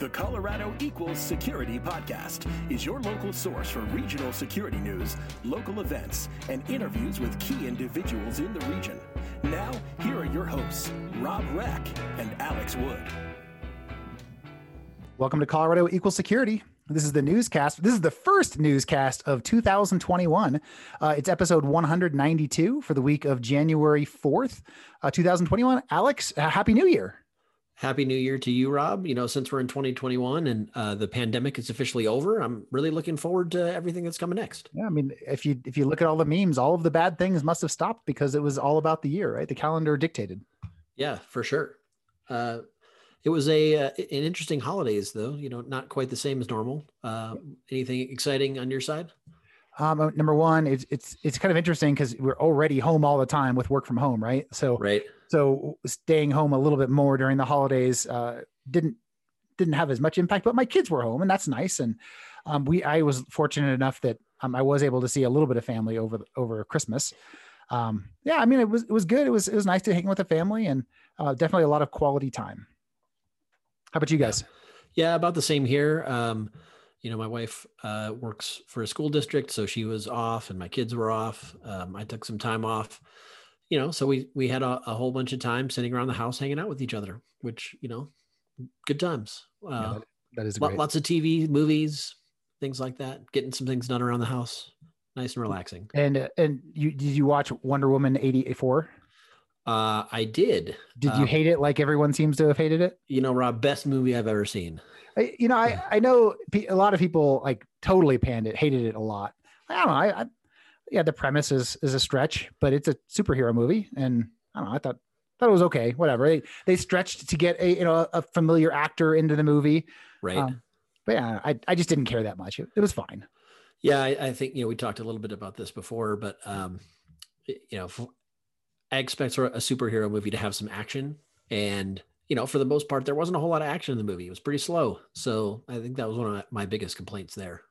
The Colorado Equals Security Podcast is your local source for regional security news, local events, and interviews with key individuals in the region. Now, here are your hosts, Rob Reck and Alex Wood. Welcome to Colorado Equal Security. This is the newscast. This is the first newscast of 2021. Uh, it's episode 192 for the week of January 4th, uh, 2021. Alex, uh, Happy New Year. Happy New Year to you, Rob. You know, since we're in 2021 and uh, the pandemic is officially over, I'm really looking forward to everything that's coming next. Yeah, I mean, if you if you look at all the memes, all of the bad things must have stopped because it was all about the year, right? The calendar dictated. Yeah, for sure. Uh, it was a uh, an interesting holidays though. You know, not quite the same as normal. Uh, anything exciting on your side? Um, number one, it's it's it's kind of interesting because we're already home all the time with work from home, right? So right. So staying home a little bit more during the holidays uh, didn't didn't have as much impact, but my kids were home, and that's nice. And um, we I was fortunate enough that um, I was able to see a little bit of family over over Christmas. Um, yeah, I mean it was it was good. It was it was nice to hang with the family and uh, definitely a lot of quality time. How about you guys? Yeah, about the same here. Um, you know, my wife uh, works for a school district, so she was off, and my kids were off. Um, I took some time off you know, so we we had a, a, whole bunch of time sitting around the house hanging out with each other, which you know, good times. Uh, yeah, that, that is great. lots of TV, movies, things like that. Getting some things done around the house, nice and relaxing. And uh, and you did you watch Wonder Woman eighty four? Uh, I did. Did you um, hate it like everyone seems to have hated it? You know, Rob, best movie I've ever seen. I, you know, I I know a lot of people like totally panned it, hated it a lot. I don't know. I, I yeah, the premise is is a stretch, but it's a superhero movie, and I don't know. I thought thought it was okay. Whatever. They they stretched to get a you know a familiar actor into the movie, right? Um, but yeah, I I just didn't care that much. It, it was fine. Yeah, I, I, think you know we talked a little bit about this before, but um, you know, I expect a superhero movie to have some action, and you know, for the most part, there wasn't a whole lot of action in the movie. It was pretty slow, so I think that was one of my biggest complaints there.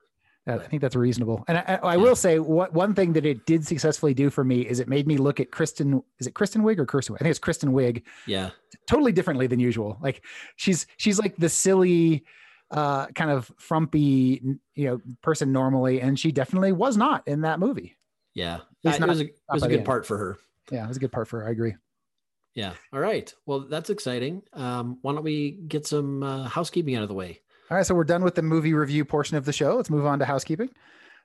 I think that's reasonable. And I, I will say what one thing that it did successfully do for me is it made me look at Kristen. Is it Kristen Wiig or Kirsten? I think it's Kristen Wiig. Yeah. Totally differently than usual. Like she's she's like the silly, uh, kind of frumpy, you know, person normally, and she definitely was not in that movie. Yeah, it was, a, it was a good part for her. Yeah, it was a good part for her. I agree. Yeah. All right. Well, that's exciting. Um, why don't we get some uh, housekeeping out of the way? All right, so we're done with the movie review portion of the show. Let's move on to housekeeping.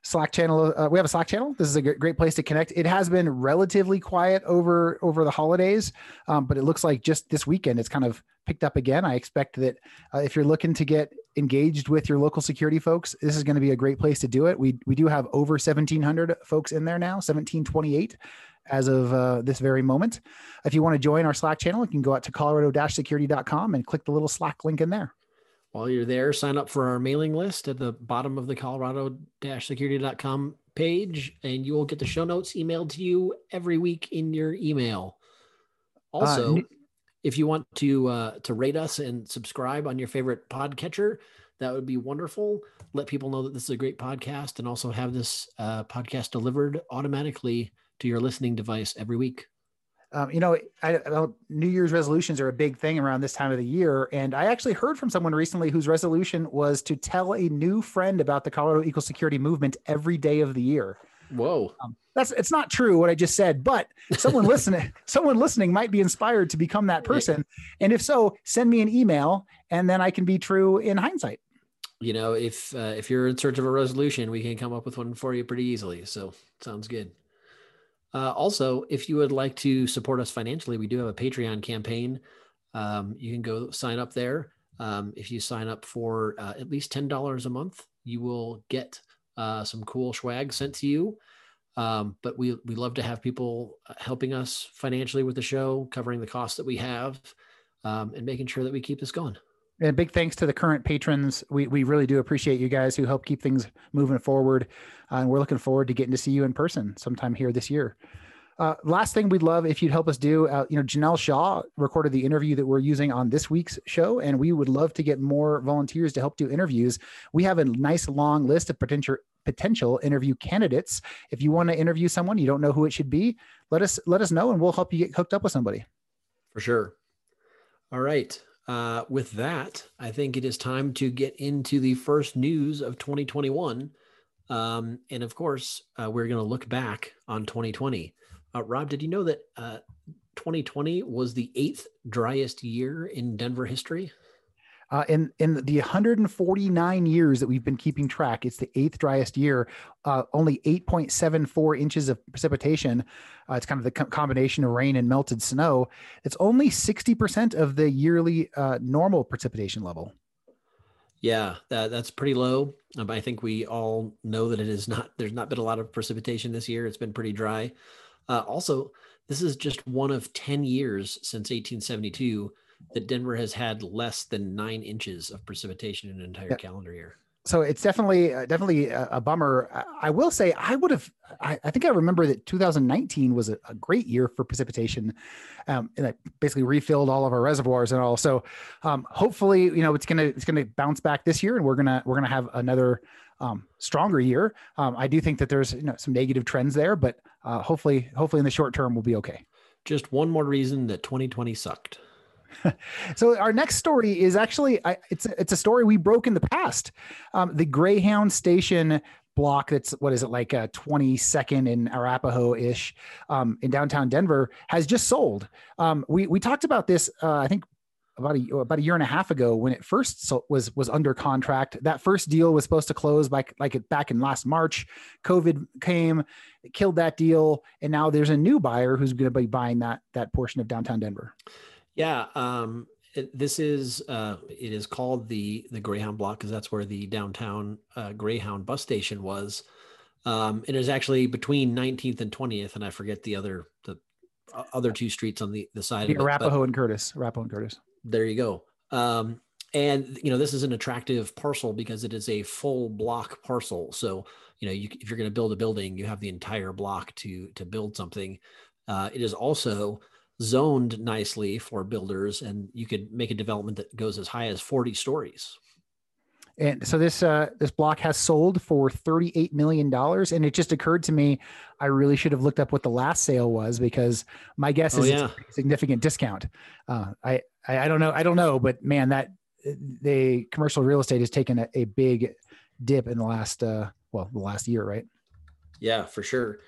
Slack channel. Uh, we have a Slack channel. This is a great place to connect. It has been relatively quiet over over the holidays, um, but it looks like just this weekend it's kind of picked up again. I expect that uh, if you're looking to get engaged with your local security folks, this is going to be a great place to do it. We we do have over 1,700 folks in there now, 1,728 as of uh, this very moment. If you want to join our Slack channel, you can go out to colorado-security.com and click the little Slack link in there. While you're there, sign up for our mailing list at the bottom of the colorado-security.com page, and you will get the show notes emailed to you every week in your email. Also, uh, if you want to uh, to rate us and subscribe on your favorite podcatcher, that would be wonderful. Let people know that this is a great podcast, and also have this uh, podcast delivered automatically to your listening device every week um, you know, I, I New Year's resolutions are a big thing around this time of the year. And I actually heard from someone recently whose resolution was to tell a new friend about the Colorado Equal Security Movement every day of the year. Whoa. Um, that's it's not true what I just said, but someone listening, someone listening might be inspired to become that person. And if so, send me an email and then I can be true in hindsight. You know, if uh, if you're in search of a resolution, we can come up with one for you pretty easily. So sounds good. Uh, also, if you would like to support us financially, we do have a Patreon campaign. Um, you can go sign up there. Um, if you sign up for uh, at least $10 a month, you will get uh, some cool swag sent to you. Um, but we, we love to have people uh, helping us financially with the show, covering the costs that we have, um, and making sure that we keep this going and big thanks to the current patrons. We, we really do appreciate you guys who help keep things moving forward. Uh, and we're looking forward to getting to see you in person sometime here this year. Uh, last thing we'd love if you'd help us do, uh, you know, Janelle Shaw recorded the interview that we're using on this week's show, and we would love to get more volunteers to help do interviews. We have a nice long list of potential potential interview candidates. If you want to interview someone, you don't know who it should be, let us let us know, and we'll help you get hooked up with somebody. For sure. All right. Uh, with that, I think it is time to get into the first news of 2021. Um, and of course, uh, we're going to look back on 2020. Uh, Rob, did you know that 2020 uh, was the eighth driest year in Denver history? Uh, in in the 149 years that we've been keeping track, it's the eighth driest year. Uh, only 8.74 inches of precipitation. Uh, it's kind of the co- combination of rain and melted snow. It's only 60% of the yearly uh, normal precipitation level. Yeah, that, that's pretty low. Um, I think we all know that it is not. There's not been a lot of precipitation this year. It's been pretty dry. Uh, also, this is just one of 10 years since 1872 that Denver has had less than nine inches of precipitation in an entire yeah. calendar year. So it's definitely uh, definitely a, a, bummer. I, I, will say I would have. I, I, think I remember that 2019 was a, a great year for precipitation, um, and I basically refilled all of our reservoirs and all. So um, hopefully, you know, it's gonna it's gonna bounce back this year, and we're gonna we're gonna have another um, stronger year. Um, I do think that there's you know some negative trends there, but uh, hopefully hopefully in the short term we'll be okay. Just one more reason that 2020 sucked. so our next story is actually I, it's it's a story we broke in the past. Um, the Greyhound Station block that's what is it like a 22nd in Arapahoe ish um, in downtown Denver has just sold. Um, we we talked about this uh, I think about a about a year and a half ago when it first was was under contract. That first deal was supposed to close by like back in last March. COVID came, killed that deal, and now there's a new buyer who's going to be buying that that portion of downtown Denver. Yeah, um, it, this is uh, it is called the the Greyhound Block because that's where the downtown uh, Greyhound bus station was. Um, it is actually between 19th and 20th, and I forget the other the uh, other two streets on the the side of Arapahoe and Curtis. Arapahoe and Curtis. There you go. Um, and you know this is an attractive parcel because it is a full block parcel. So you know you, if you're going to build a building, you have the entire block to to build something. Uh, it is also zoned nicely for builders and you could make a development that goes as high as 40 stories and so this uh, this block has sold for thirty eight million dollars, and it just occurred to me I really should have looked up what the last sale was because my guess oh, is yeah. it's a significant discount. Uh, I, I, I don't know I don't know, but man, that the commercial real estate has taken a, a big dip in the last uh, well the last year, right? Yeah, for sure.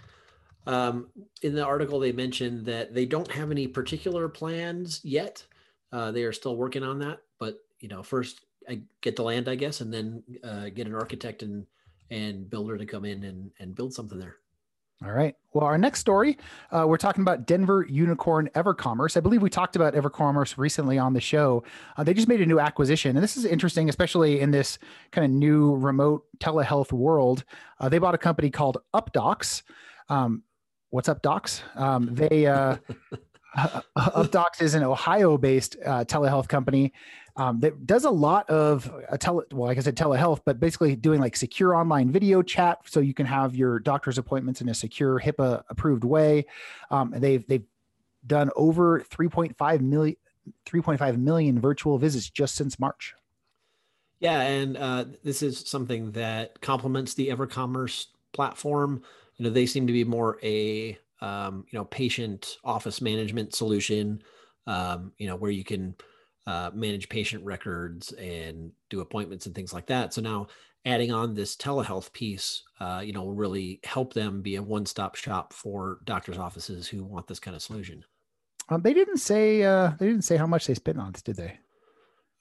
Um, in the article, they mentioned that they don't have any particular plans yet. Uh, they are still working on that, but you know, first I get the land, I guess, and then uh, get an architect and and builder to come in and and build something there. All right. Well, our next story, uh, we're talking about Denver Unicorn EverCommerce. I believe we talked about EverCommerce recently on the show. Uh, they just made a new acquisition, and this is interesting, especially in this kind of new remote telehealth world. Uh, they bought a company called Updox. Um, what's up, Docs? Um, they uh, Updox is an Ohio-based uh, telehealth company um, that does a lot of a uh, tele, well, like I said, telehealth, but basically doing like secure online video chat, so you can have your doctor's appointments in a secure HIPAA-approved way. Um, and they've they've done over 3.5 million 3.5 million virtual visits just since March. Yeah, and uh, this is something that complements the EverCommerce platform you know they seem to be more a um, you know patient office management solution um, you know where you can uh, manage patient records and do appointments and things like that. So now adding on this telehealth piece uh, you know will really help them be a one-stop shop for doctors offices who want this kind of solution. Um, they didn't say uh, they didn't say how much they spent on this did they?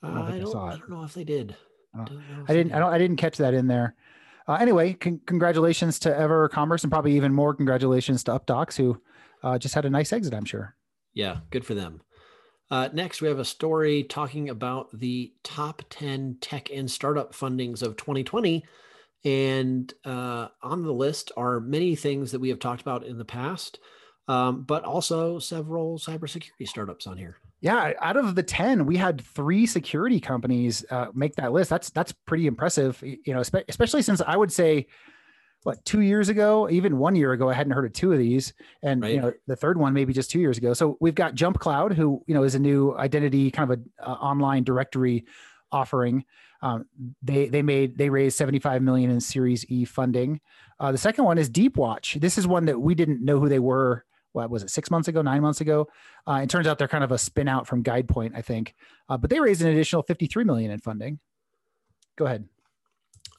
I don't, I don't, I don't know if they did. I, I didn't I don't I didn't catch that in there uh, anyway, con- congratulations to EverCommerce, and probably even more congratulations to Updox who uh, just had a nice exit, I'm sure. Yeah, good for them. Uh, next, we have a story talking about the top 10 tech and startup fundings of 2020. And uh, on the list are many things that we have talked about in the past, um, but also several cybersecurity startups on here yeah, out of the 10, we had three security companies uh, make that list. That's that's pretty impressive, you know, especially since I would say what two years ago, even one year ago, I hadn't heard of two of these, and right. you know the third one maybe just two years ago. So we've got JumpCloud, who you know is a new identity kind of a uh, online directory offering. Um, they they made they raised 75 million in Series E funding. Uh, the second one is Deepwatch. This is one that we didn't know who they were what was it six months ago, nine months ago. Uh, it turns out they're kind of a spin out from GuidePoint, I think, uh, but they raised an additional 53 million in funding. Go ahead.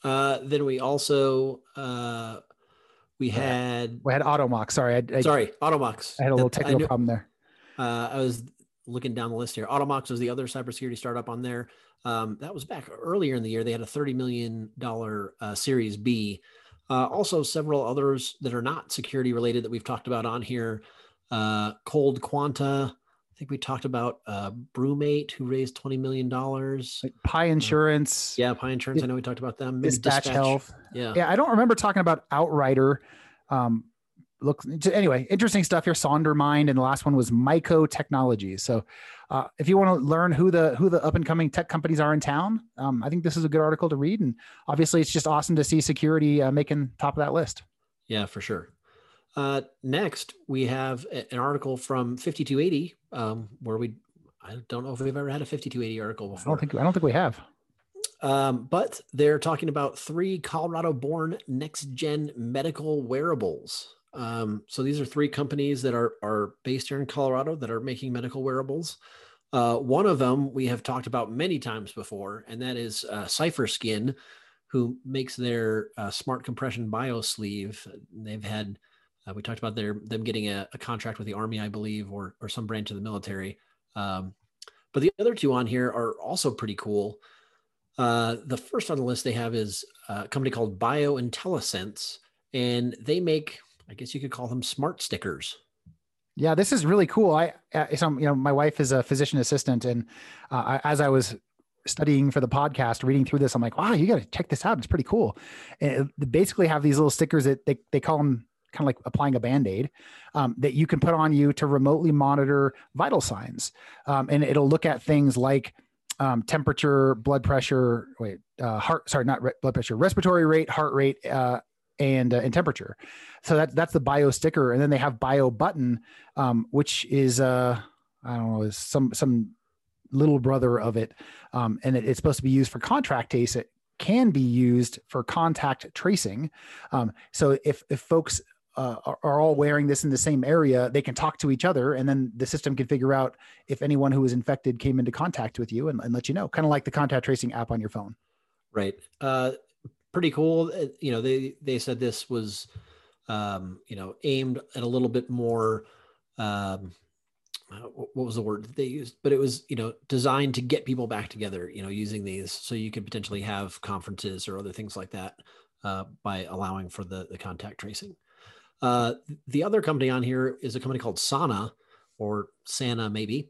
Uh, then we also uh, we had we had Automox. Sorry, I, I, sorry, Automox. I had a little technical knew, problem there. Uh, I was looking down the list here. Automox was the other cybersecurity startup on there. Um, that was back earlier in the year. They had a thirty million dollar uh, Series B. Uh, also, several others that are not security related that we've talked about on here. Uh, ColdQuanta. I think we talked about uh, BruMate, who raised twenty million dollars. Like Pie Insurance. yeah, Pie Insurance. I know we talked about them. Maybe Dispatch, Dispatch Health. Yeah, yeah. I don't remember talking about Outrider. Um, look anyway interesting stuff here sondermind and the last one was myco technologies so uh, if you want to learn who the who the up and coming tech companies are in town um, i think this is a good article to read and obviously it's just awesome to see security uh, making top of that list. Yeah for sure. Uh, next we have an article from 5280 um, where we i don't know if we've ever had a 5280 article before i don't think i don't think we have. Um, but they're talking about three Colorado born next gen medical wearables. Um, so these are three companies that are are based here in Colorado that are making medical wearables. Uh, one of them we have talked about many times before, and that is uh, Cipherskin, who makes their uh, smart compression bio sleeve. They've had uh, we talked about their them getting a, a, contract with the army, I believe, or or some branch of the military. Um, but the other two on here are also pretty cool. Uh, the first on the list they have is a company called BioIntelliSense, and they make I guess you could call them smart stickers. Yeah, this is really cool. I, uh, so, you know, my wife is a physician assistant, and uh, as I was studying for the podcast, reading through this, I'm like, wow, you got to check this out. It's pretty cool. And they basically have these little stickers that they, they call them kind of like applying a band-aid um, that you can put on you to remotely monitor vital signs. Um, and it'll look at things like um, temperature, blood pressure, wait, uh, heart, sorry, not re- blood pressure, respiratory rate, heart rate, uh, and uh, and temperature. So that that's the bio sticker, and then they have bio button, um, which is uh I don't know is some some little brother of it, um, and it, it's supposed to be used for contract trace. It can be used for contact tracing. Um, so if if folks uh, are, are, all wearing this in the same area, they can talk to each other, and then the system can figure out if anyone who was infected came into contact with you and, and let you know, kind of like the contact tracing app on your phone. Right. Uh, pretty cool. Uh, you know, they they said this was, um, you know, aimed at a little bit more. Um, uh, what was the word they used? But it was, you know, designed to get people back together. You know, using these so you could potentially have conferences or other things like that uh, by allowing for the the contact tracing. Uh, the other company on here is a company called Sana or Sana maybe,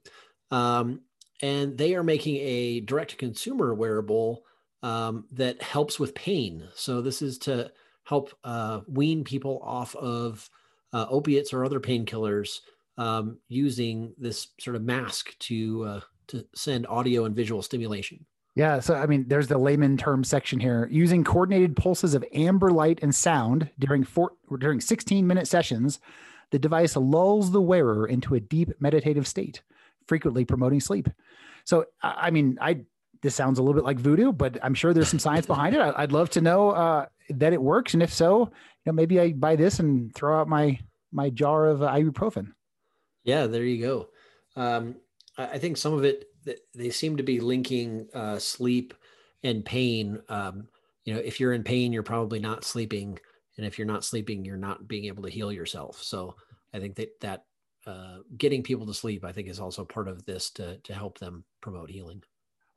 um, and they are making a direct consumer wearable um, that helps with pain. So this is to help uh, wean people off of uh, opiates or other painkillers um, using this sort of mask to uh, to send audio and visual stimulation. Yeah, so I mean, there's the layman term section here. Using coordinated pulses of amber light and sound during four, during 16 minute sessions, the device lulls the wearer into a deep meditative state, frequently promoting sleep. So, I mean, I this sounds a little bit like voodoo, but I'm sure there's some science behind it. I'd love to know uh, that it works, and if so, you know, maybe I buy this and throw out my my jar of uh, ibuprofen. Yeah, there you go. Um, I think some of it they seem to be linking uh, sleep and pain. Um, you know, if you're in pain, you're probably not sleeping, and if you're not sleeping, you're not being able to heal yourself. So I think that that uh, getting people to sleep, I think, is also part of this to to help them promote healing.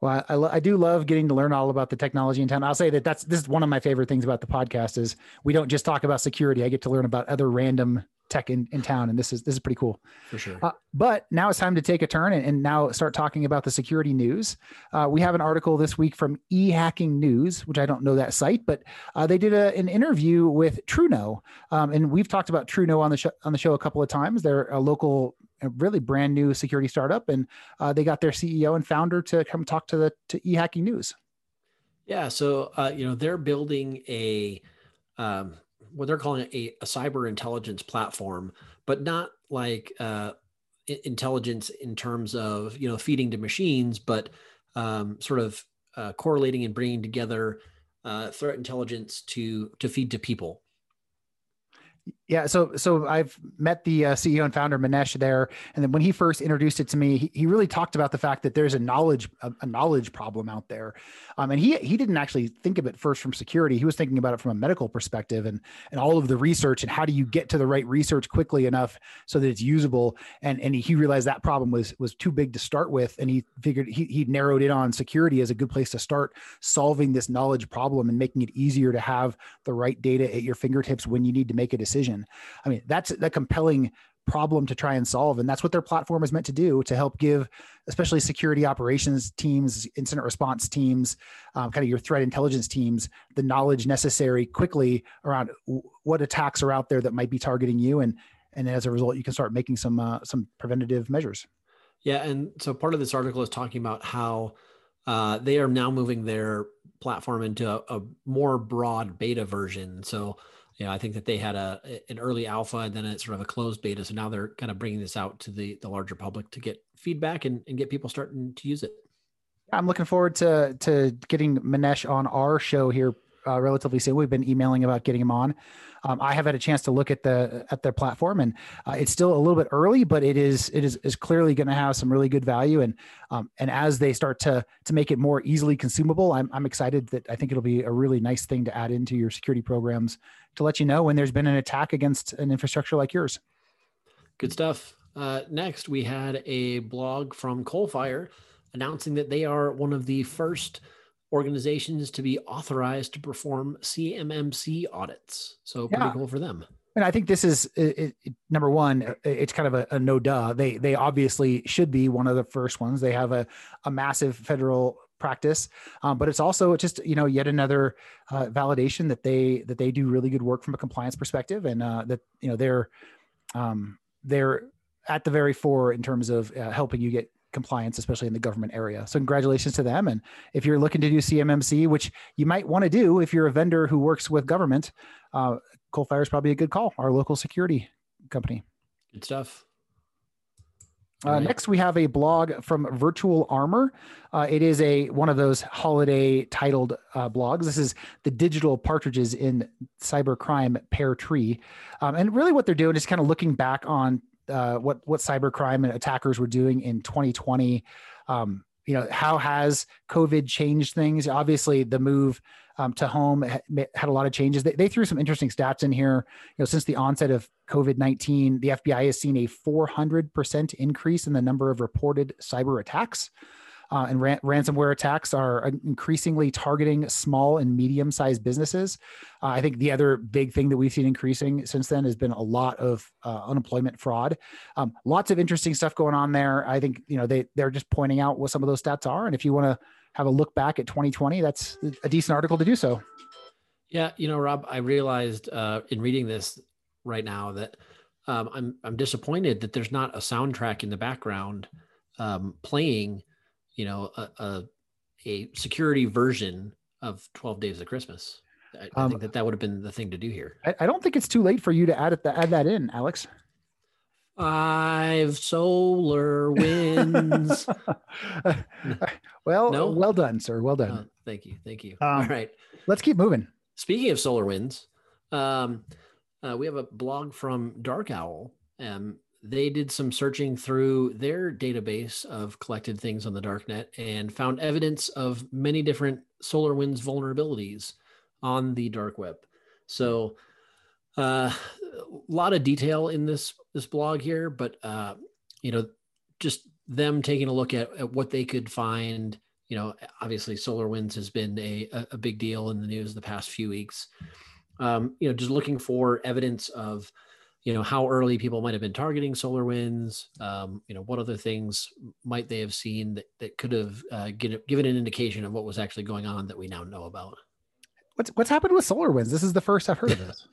Well, I, I do love getting to learn all about the technology in town. I'll say that that's this is one of my favorite things about the podcast is we don't just talk about security. I get to learn about other random tech in, in town, and this is this is pretty cool. For sure. Uh, but now it's time to take a turn and, and now start talking about the security news. Uh, we have an article this week from eHacking News, which I don't know that site, but uh, they did a, an interview with Truno, um, and we've talked about Truno on the show on the show a couple of times. They're a local a really brand new security startup, and uh, they got their CEO and founder to come talk to the to eHacking News. Yeah, so uh, you know they're building a um, what they're calling a, a cyber intelligence platform, but not like uh, intelligence in terms of you know feeding to machines, but um, sort of uh, correlating and bringing together uh, threat intelligence to to feed to people. Yeah, so so I've met the uh, CEO and founder Manesh there, and then when he first introduced it to me, he, he really talked about the fact that there's a knowledge a, a knowledge problem out there, um, and he he didn't actually think of it first from security. He was thinking about it from a medical perspective and and all of the research and how do you get to the right research quickly enough so that it's usable. And and he realized that problem was was too big to start with, and he figured he he narrowed it on security as a good place to start solving this knowledge problem and making it easier to have the right data at your fingertips when you need to make a decision. I mean, that's a compelling problem to try and solve. And that's what their platform is meant to do to help give, especially security operations teams, incident response teams, um, kind of your threat intelligence teams, the knowledge necessary quickly around what attacks are out there that might be targeting you. And, and as a result, you can start making some, uh, some preventative measures. Yeah. And so part of this article is talking about how uh, they are now moving their platform into a, a more broad beta version. So you know, I think that they had a an early alpha and then it's sort of a closed beta. So now they're kind of bringing this out to the the larger public to get feedback and, and get people starting to use it. I'm looking forward to to getting Manesh on our show here uh, relatively soon. We've been emailing about getting him on. Um, I have had a chance to look at the at their platform, and uh, it's still a little bit early, but it is it is is clearly going to have some really good value. And um, and as they start to to make it more easily consumable, I'm I'm excited that I think it'll be a really nice thing to add into your security programs to let you know when there's been an attack against an infrastructure like yours. Good stuff. Uh, next, we had a blog from Coalfire announcing that they are one of the first organizations to be authorized to perform CMMC audits. So pretty yeah. cool for them. And I think this is it, it, number one. It's kind of a, a, no duh. They they obviously should be one of the first ones. They have a a massive federal practice, um, but it's also just you know yet another uh, validation that they that they do really good work from a compliance perspective, and uh, that you know they're um, they're at the very fore in terms of uh, helping you get compliance, especially in the government area. So congratulations to them. And if you're looking to do CMMC, which you might want to do if you're a vendor who works with government, uh, Coalfire is probably a good call. Our local security company. Good stuff. Uh, right. Next, we have a blog from VirtualArmour. Uh, it is a one of those holiday titled uh, blogs. This is the digital partridges in cybercrime pear tree, um, and really what they're doing is kind of looking back on uh, what what cybercrime and attackers were doing in 2020. Um, you know, how has COVID changed things? Obviously, the move um, to home had a lot of changes. They, they, threw some interesting stats in here. You know, since the onset of COVID 19, the FBI has seen a 400% increase in the number of reported cyber attacks uh, and ran- ransomware attacks are increasingly targeting small and medium sized businesses. Uh, I think the other big thing that we've seen increasing since then has been a lot of uh, unemployment fraud. Um, lots of interesting stuff going on there. I think you know they they're just pointing out what some of those stats are, and if you want to have a look back at 2020, that's a decent article to do so. Yeah, you know, Rob, I realized uh, in reading this right now that um, I'm I'm disappointed that there's not a soundtrack in the background um, playing you know, a, a, a security version of 12 Days of Christmas. I, I um, think that that would have been the thing to do here. I, I, don't think it's too late for you to add it, add that in, Alex. Five solar winds. well, no? well done, sir. Well done. Oh, thank you. Thank you. Um, All right. Let's keep moving. Speaking of SolarWinds, um, uh, we have a blog from DarkOwl. Um, they did some searching through their database of collected things on the darknet and found evidence of many different SolarWinds vulnerabilities on the dark web. So, uh, a lot of detail in this this blog here, but uh, you know, just them taking a look at, at what they could find. You know, obviously, SolarWinds has been a a big deal in the news the past few weeks. Um, you know, just looking for evidence of you know how early people might have been targeting SolarWinds um, you know what other things might they have seen that, that could have uh, get, given an indication of what was actually going on that we now know about? What's what's happened with SolarWinds? This is the first i've heard of this.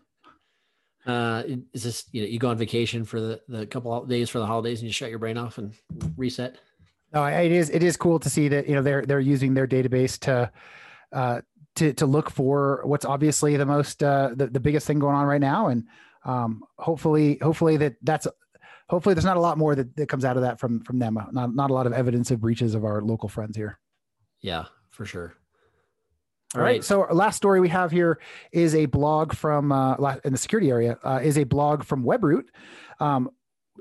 Uh, is this you know you go on vacation for the the couple days for the holidays and you shut your brain off and reset? No it is it is cool to see that you know they're they're using their database to uh to to look for what's obviously the most uh the, the biggest thing going on right now. And um, hopefully, hopefully that that's hopefully there's not a lot more that, that comes out of that from from them. Not not a lot of evidence of breaches of our local friends here. Yeah, for sure. All right. So our last story we have here is a blog from uh, in the security area uh, is a blog from WebRoot. Um,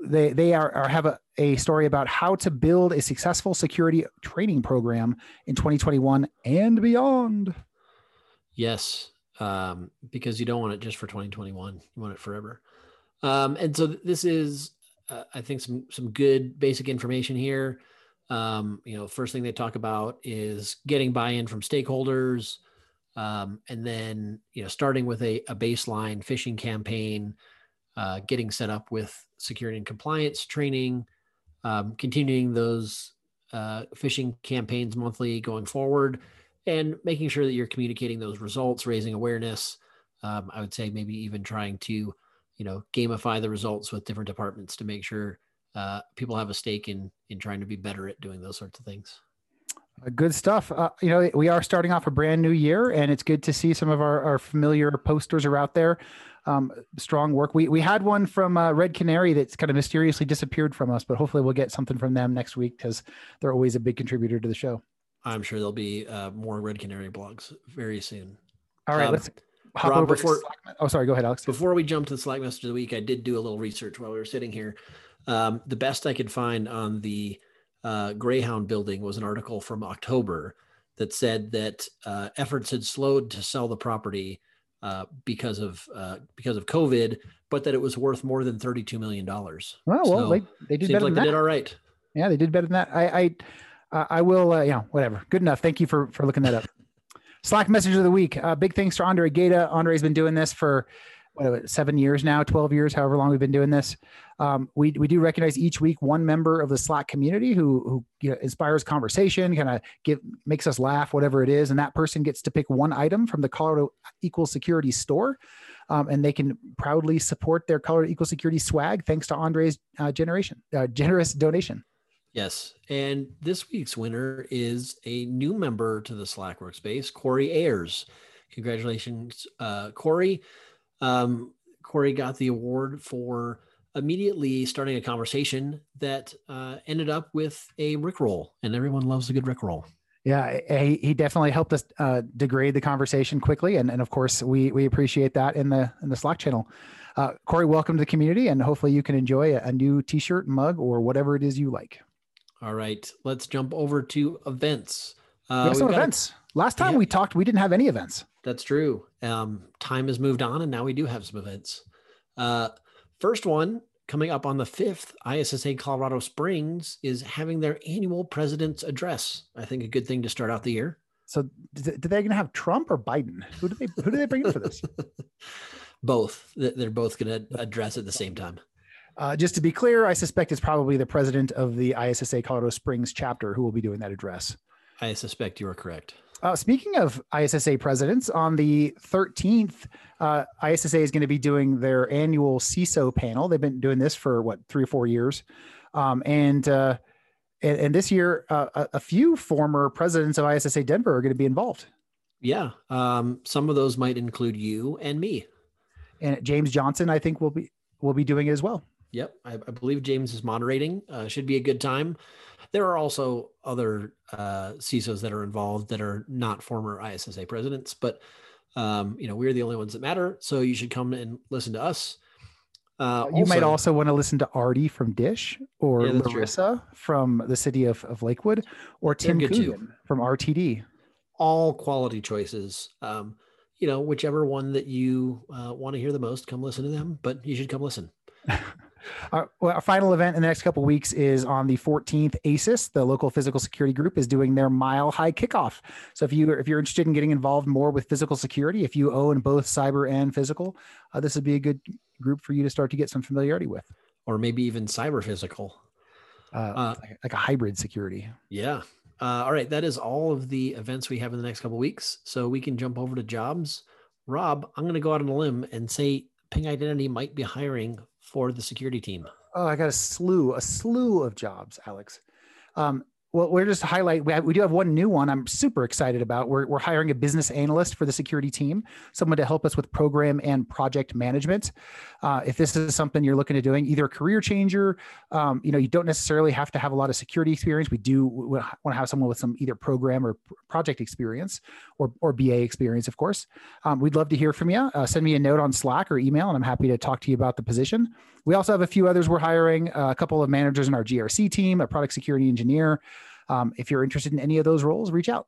they they are, are have a, a story about how to build a successful security training program in 2021 and beyond. Yes, um, because you don't want it just for 2021. You want it forever. Um, and so this is, uh, I think, some some good basic information here. Um, you know, first thing they talk about is getting buy-in from stakeholders, um, and then you know, starting with a, a baseline phishing campaign, uh, getting set up with security and compliance training, um, continuing those uh, phishing campaigns monthly going forward, and making sure that you're communicating those results, raising awareness. Um, I would say maybe even trying to, you know, gamify the results with different departments to make sure uh, people have a stake in in trying to be better at doing those sorts of things. Uh, good stuff. Uh, you know, we are starting off a brand new year, and it's good to see some of our, our familiar posters are out there. Um, strong work. We we had one from uh, Red Canary that's kind of mysteriously disappeared from us, but hopefully we'll get something from them next week because they're always a big contributor to the show. I'm sure there'll be uh, more Red Canary blogs very soon. All right, um, let's hop Rob, over before, Oh, sorry. Go ahead, Alex. Before we jump to the Slack message of the week, I did do a little research while we were sitting here. Um, the best I could find on the uh, Greyhound building was an article from October that said that uh, efforts had slowed to sell the property uh, because of uh, because of COVID, but that it was worth more than thirty two million dollars. Well, well, so they, they did better like than they that. did all right. Yeah, they did better than that. I I uh, I will, uh, know, whatever. Good enough. Thank you for for looking that up. Slack message of the week. Uh, big thanks to Andre Gata. Andre's been doing this for what, seven years now, 12 years, however long we've been doing this. Um, we, we do recognize each week one member of the Slack community who, who you know, inspires conversation, kind of give, makes us laugh, whatever it is. And that person gets to pick one item from the Colorado Equal Security store. Um, and they can proudly support their Colorado Equal Security swag thanks to Andre's uh, generation, uh, generous donation. Yes. And this week's winner is a new member to the Slack workspace, Corey Ayers. Congratulations, uh, Corey. Um, Corey got the award for immediately starting a conversation that uh, ended up with a Rickroll, and everyone loves a good Rickroll. Yeah, he, he definitely helped us uh, degrade the conversation quickly, and, and of course we we appreciate that in the in the Slack channel. Uh, Corey, welcome to the community, and hopefully you can enjoy a, a new T-shirt, mug, or whatever it is you like. All right, let's jump over to events. Uh, we have some events. A, Last time yeah, we talked, we didn't have any events. That's true. Um, time has moved on, and now we do have some events. Uh, first one coming up on the 5th, ISSA Colorado Springs is having their annual president's address. I think a good thing to start out the year. So, did they going to have Trump or Biden? Who do they who do they bring in for this? both. They're both going to address at the same time. Uh, just to be clear, I suspect it's probably the president of the ISSA Colorado Springs chapter who will be doing that address. I suspect you are correct. Uh, speaking of ISSA presidents, on the 13th, uh, ISSA is going to be doing their annual CISO panel. They've been doing this for what three or four years, um, and, uh, and, and this year, uh, a, a, few former presidents of ISSA Denver are going to be involved. Yeah, um, some of those might include you and me, and James Johnson. I think will be will be doing it as well. Yep, I, I believe James is moderating. Uh, should be a good time. There are also other uh, CISOs that are involved that are not former ISSA presidents, but um, you know we're the only ones that matter. So you should come and listen to us. Uh, you also, might also want to listen to Artie from Dish or yeah, Larissa true. from the city of, of Lakewood or Tim Coogan from RTD. All quality choices. Um, you know, whichever one that you uh, want to hear the most, come listen to them. But you should come listen. Our, well, our, final event in the next couple weeks is on the 14th. ASIS, the local physical security group, is doing their mile high kickoff. So if you if you're interested in getting involved more with physical security, if you own both cyber and physical, uh, this would be a good group for you to start to get some familiarity with, or maybe even cyber physical, uh, uh, like, a hybrid security. Yeah. Uh, all right, that is all of the events we have in the next couple weeks. So we can jump over to jobs. Rob, I'm going to go out on a limb and say Ping Identity might be hiring for the security team? Oh, I got a slew, a slew of jobs, Alex. Um, well, we're just highlight. We, have, we do have one new one. I'm super excited about. We're we're hiring a business analyst for the security team, someone to help us with program and project management. Uh, if this is something you're looking to doing, either a career changer, um, you know, you don't necessarily have to have a lot of security experience. We do want to have someone with some either program or project experience, or or BA experience, of course. Um, we'd love to hear from you. Uh, send me a note on Slack or email, and I'm happy to talk to you about the position. We also have a few others we're hiring. Uh, a couple of managers in our GRC team, a product security engineer. Um, if you're interested in any of those roles, reach out.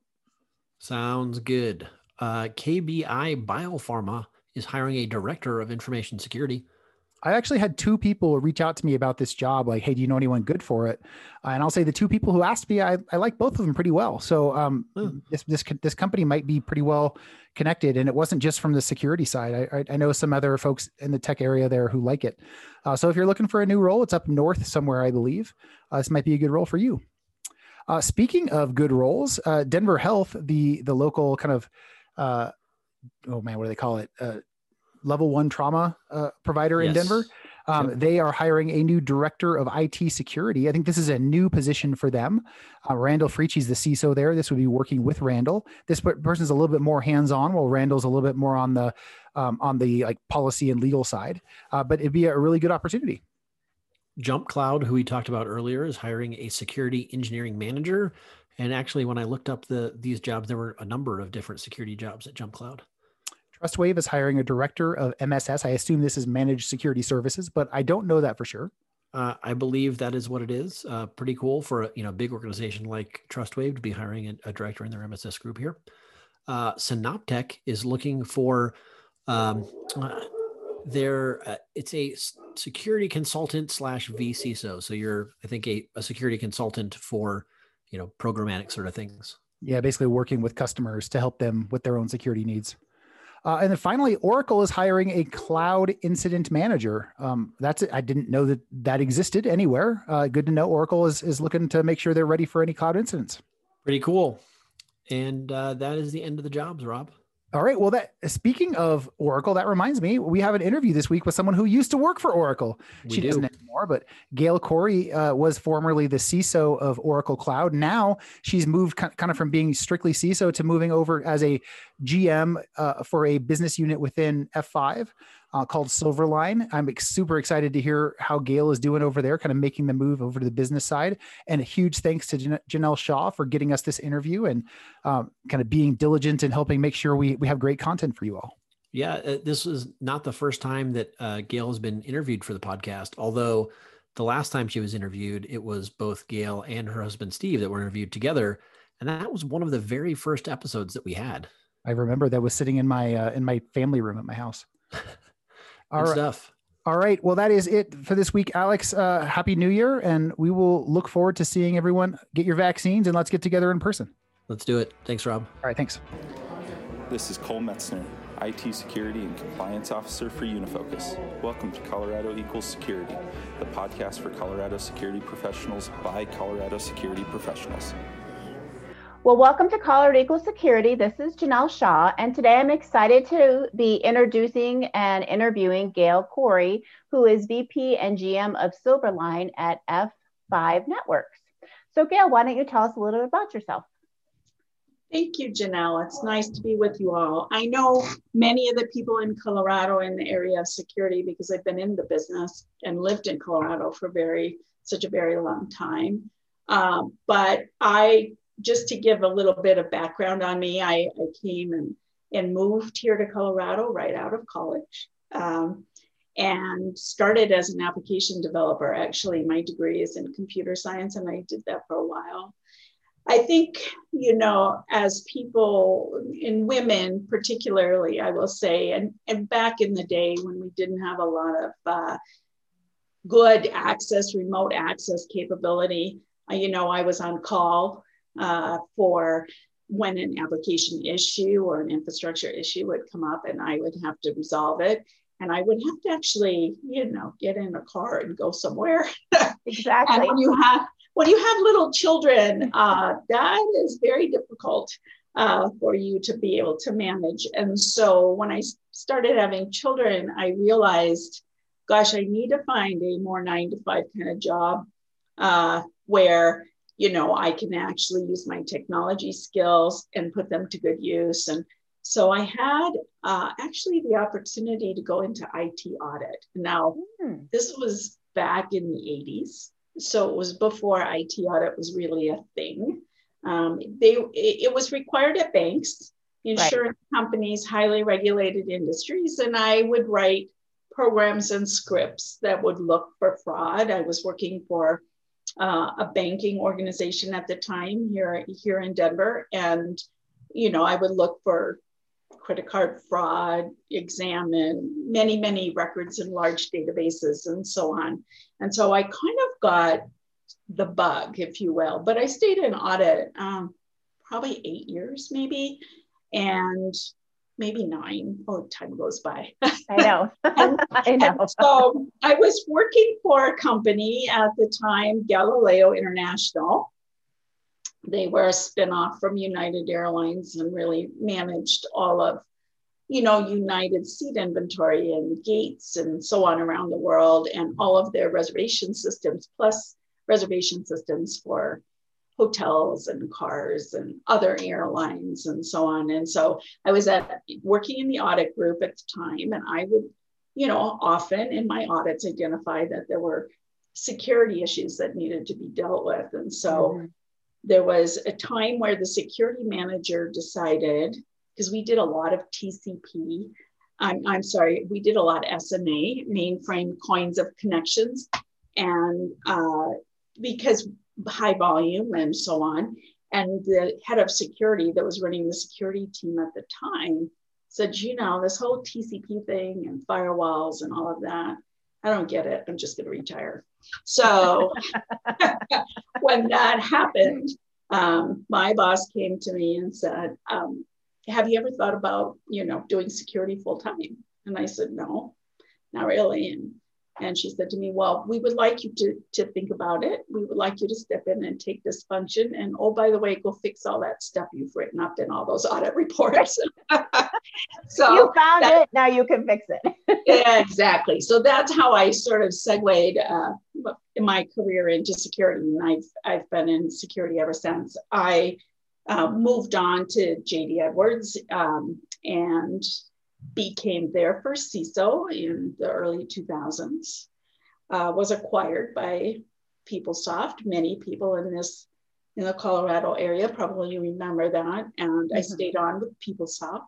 Sounds good. Uh, KBI Biopharma is hiring a director of information security. I actually had two people reach out to me about this job, like, "Hey, do you know anyone good for it?" Uh, and I'll say the two people who asked me, I, I like both of them pretty well. So um, hmm. this this this company might be pretty well connected, and it wasn't just from the security side. I, I know some other folks in the tech area there who like it. Uh, so if you're looking for a new role, it's up north somewhere, I believe. Uh, this might be a good role for you. Uh, speaking of good roles, uh, Denver Health, the the local kind of uh, oh man, what do they call it? Uh, level one trauma uh, provider yes. in Denver. Um, yep. They are hiring a new director of IT security. I think this is a new position for them. Uh, Randall Frietzsche is the CISO there. This would be working with Randall. This person is a little bit more hands-on, while Randall's a little bit more on the um, on the like policy and legal side. Uh, but it'd be a really good opportunity. JumpCloud, who we talked about earlier, is hiring a security engineering manager. And actually, when I looked up the these jobs, there were a number of different security jobs at JumpCloud. TrustWave is hiring a director of MSS. I assume this is managed security services, but I don't know that for sure. Uh, I believe that is what it is. Uh, pretty cool for a you know big organization like TrustWave to be hiring a, a director in their MSS group here. Uh, Synoptek is looking for um, uh, there uh, it's a security consultant slash vCISO. So you're, I think, a, a security consultant for, you know, programmatic sort of things. Yeah, basically working with customers to help them with their own security needs. Uh, and then finally, Oracle is hiring a cloud incident manager. Um, that's it. I didn't know that that existed anywhere. Uh, good to know. Oracle is is looking to make sure they're ready for any cloud incidents. Pretty cool. And uh, that is the end of the jobs, Rob. All right. Well, that speaking of Oracle, that reminds me, we have an interview this week with someone who used to work for Oracle. We she do. doesn't anymore, but Gail Coury uh, was formerly the CISO of Oracle Cloud. Now she's moved kind of from being strictly CISO to moving over as a GM uh, for a business unit within F5 uh, called Silverline. I'm super excited to hear how Gail is doing over there, kind of making the move over to the business side. And a huge thanks to Jan- Janelle Shaw for getting us this interview and um, kind of being diligent and helping make sure we, we have great content for you all. Yeah, uh, this is not the first time that uh, Gail has been interviewed for the podcast, although the last time she was interviewed, it was both Gail and her husband Steve that were interviewed together. And that was one of the very first episodes that we had. I remember that was sitting in my uh, in my family room at my house. All right. stuff. All right. Well, that is it for this week, Alex. Uh, happy New Year, and we will look forward to seeing everyone get your vaccines and let's get together in person. Let's do it. Thanks, Rob. All right. Thanks. This is Cole Metzner, IT Security and Compliance Officer for Unifocus. Welcome to Colorado Equals Security, the podcast for Colorado security professionals by Colorado security professionals. Well, welcome to Colorado Equal Security. This is Janelle Shaw, and today I'm excited to be introducing and interviewing Gail Coury, who is VP and GM of Silverline at F5 Networks. So, Gail, why don't you tell us a little bit about yourself? Thank you, Janelle. It's nice to be with you all. I know many of the people in Colorado in the area of security because I've been in the business and lived in Colorado for very such a very long time. Um, but I just to give a little bit of background on me, I, I came and, and moved here to Colorado right out of college um, and started as an application developer. Actually, my degree is in computer science, and I did that for a while. I think, you know, as people in women, particularly, I will say, and, and back in the day when we didn't have a lot of uh, good access, remote access capability, you know, I was on call uh, for when an application issue or an infrastructure issue would come up and I would have to resolve it. And I would have to actually, you know, get in a car and go somewhere. Exactly. and when you have when you have little children, uh, that is very difficult uh, for you to be able to manage. And so when I started having children, I realized, gosh, I need to find a more nine to five kind of job uh, where you know, I can actually use my technology skills and put them to good use. And so I had uh, actually the opportunity to go into IT audit. Now, hmm. this was back in the 80s. So it was before IT audit was really a thing. Um, they it, it, was required at banks, insurance right. companies, highly regulated industries, and I would write programs and scripts that would look for fraud. I was working for uh, a banking organization at the time here here in Denver, and you know I would look for credit card fraud, examine many many records in large databases and so on. And so I kind of got the bug, if you will. But I stayed in audit um, probably eight years, maybe, and maybe nine. Oh, time goes by. I know. and, I know. so I was working for a company at the time, Galileo International. They were a spinoff from United Airlines and really managed all of, you know, United seat inventory and gates and so on around the world and all of their reservation systems, plus reservation systems for hotels and cars and other airlines and so on. And so I was at working in the audit group at the time, and I would, you know, often in my audits identify that there were security issues that needed to be dealt with. And so mm-hmm. there was a time where the security manager decided, because we did a lot of TCP. I'm, I'm sorry, we did a lot of SNA, mainframe coins of connections. And uh, because high volume and so on. And the head of security that was running the security team at the time said, you know, this whole TCP thing and firewalls and all of that, I don't get it. I'm just going to retire. So when that happened, um, my boss came to me and said, um, have you ever thought about, you know, doing security full time? And I said, no, not really. And and she said to me, Well, we would like you to, to think about it. We would like you to step in and take this function. And oh, by the way, go fix all that stuff you've written up in all those audit reports. so you found that, it, now you can fix it. yeah, exactly. So that's how I sort of segued uh, my career into security. And I've, I've been in security ever since. I uh, moved on to JD Edwards um, and became their first CISO in the early 2000s, uh, was acquired by PeopleSoft. Many people in this in the Colorado area probably remember that. And mm-hmm. I stayed on with PeopleSoft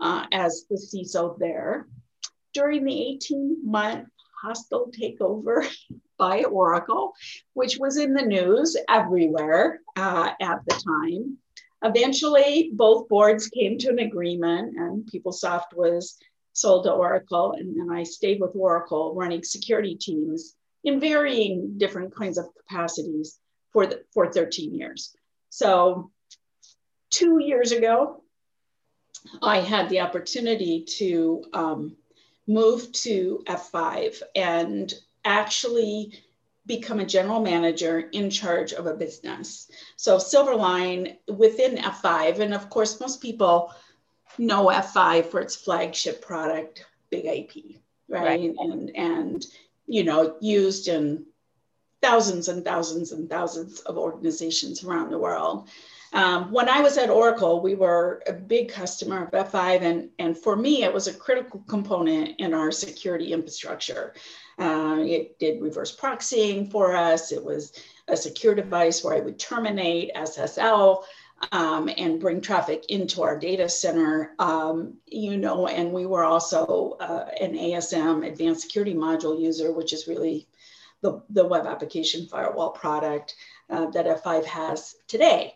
uh, as the CISO there. During the 18 month hostile takeover by Oracle, which was in the news everywhere uh, at the time, Eventually, both boards came to an agreement, and PeopleSoft was sold to Oracle. And then I stayed with Oracle running security teams in varying different kinds of capacities for, the, for 13 years. So, two years ago, I had the opportunity to um, move to F5 and actually become a general manager in charge of a business. So Silverline within F5, and of course, most people know F5 for its flagship product, BIG-IP, right? right. And and you know, used in thousands and thousands and thousands of organizations around the world. Um, when I was at Oracle, we were a big customer of F5, and, and for me, it was a critical component in our security infrastructure. Uh, it did reverse proxying for us. It was a secure device where I would terminate SSL um, and bring traffic into our data center. Um, you know, and we were also uh, an ASM advanced security module user, which is really the, the web application firewall product uh, that F5 has today.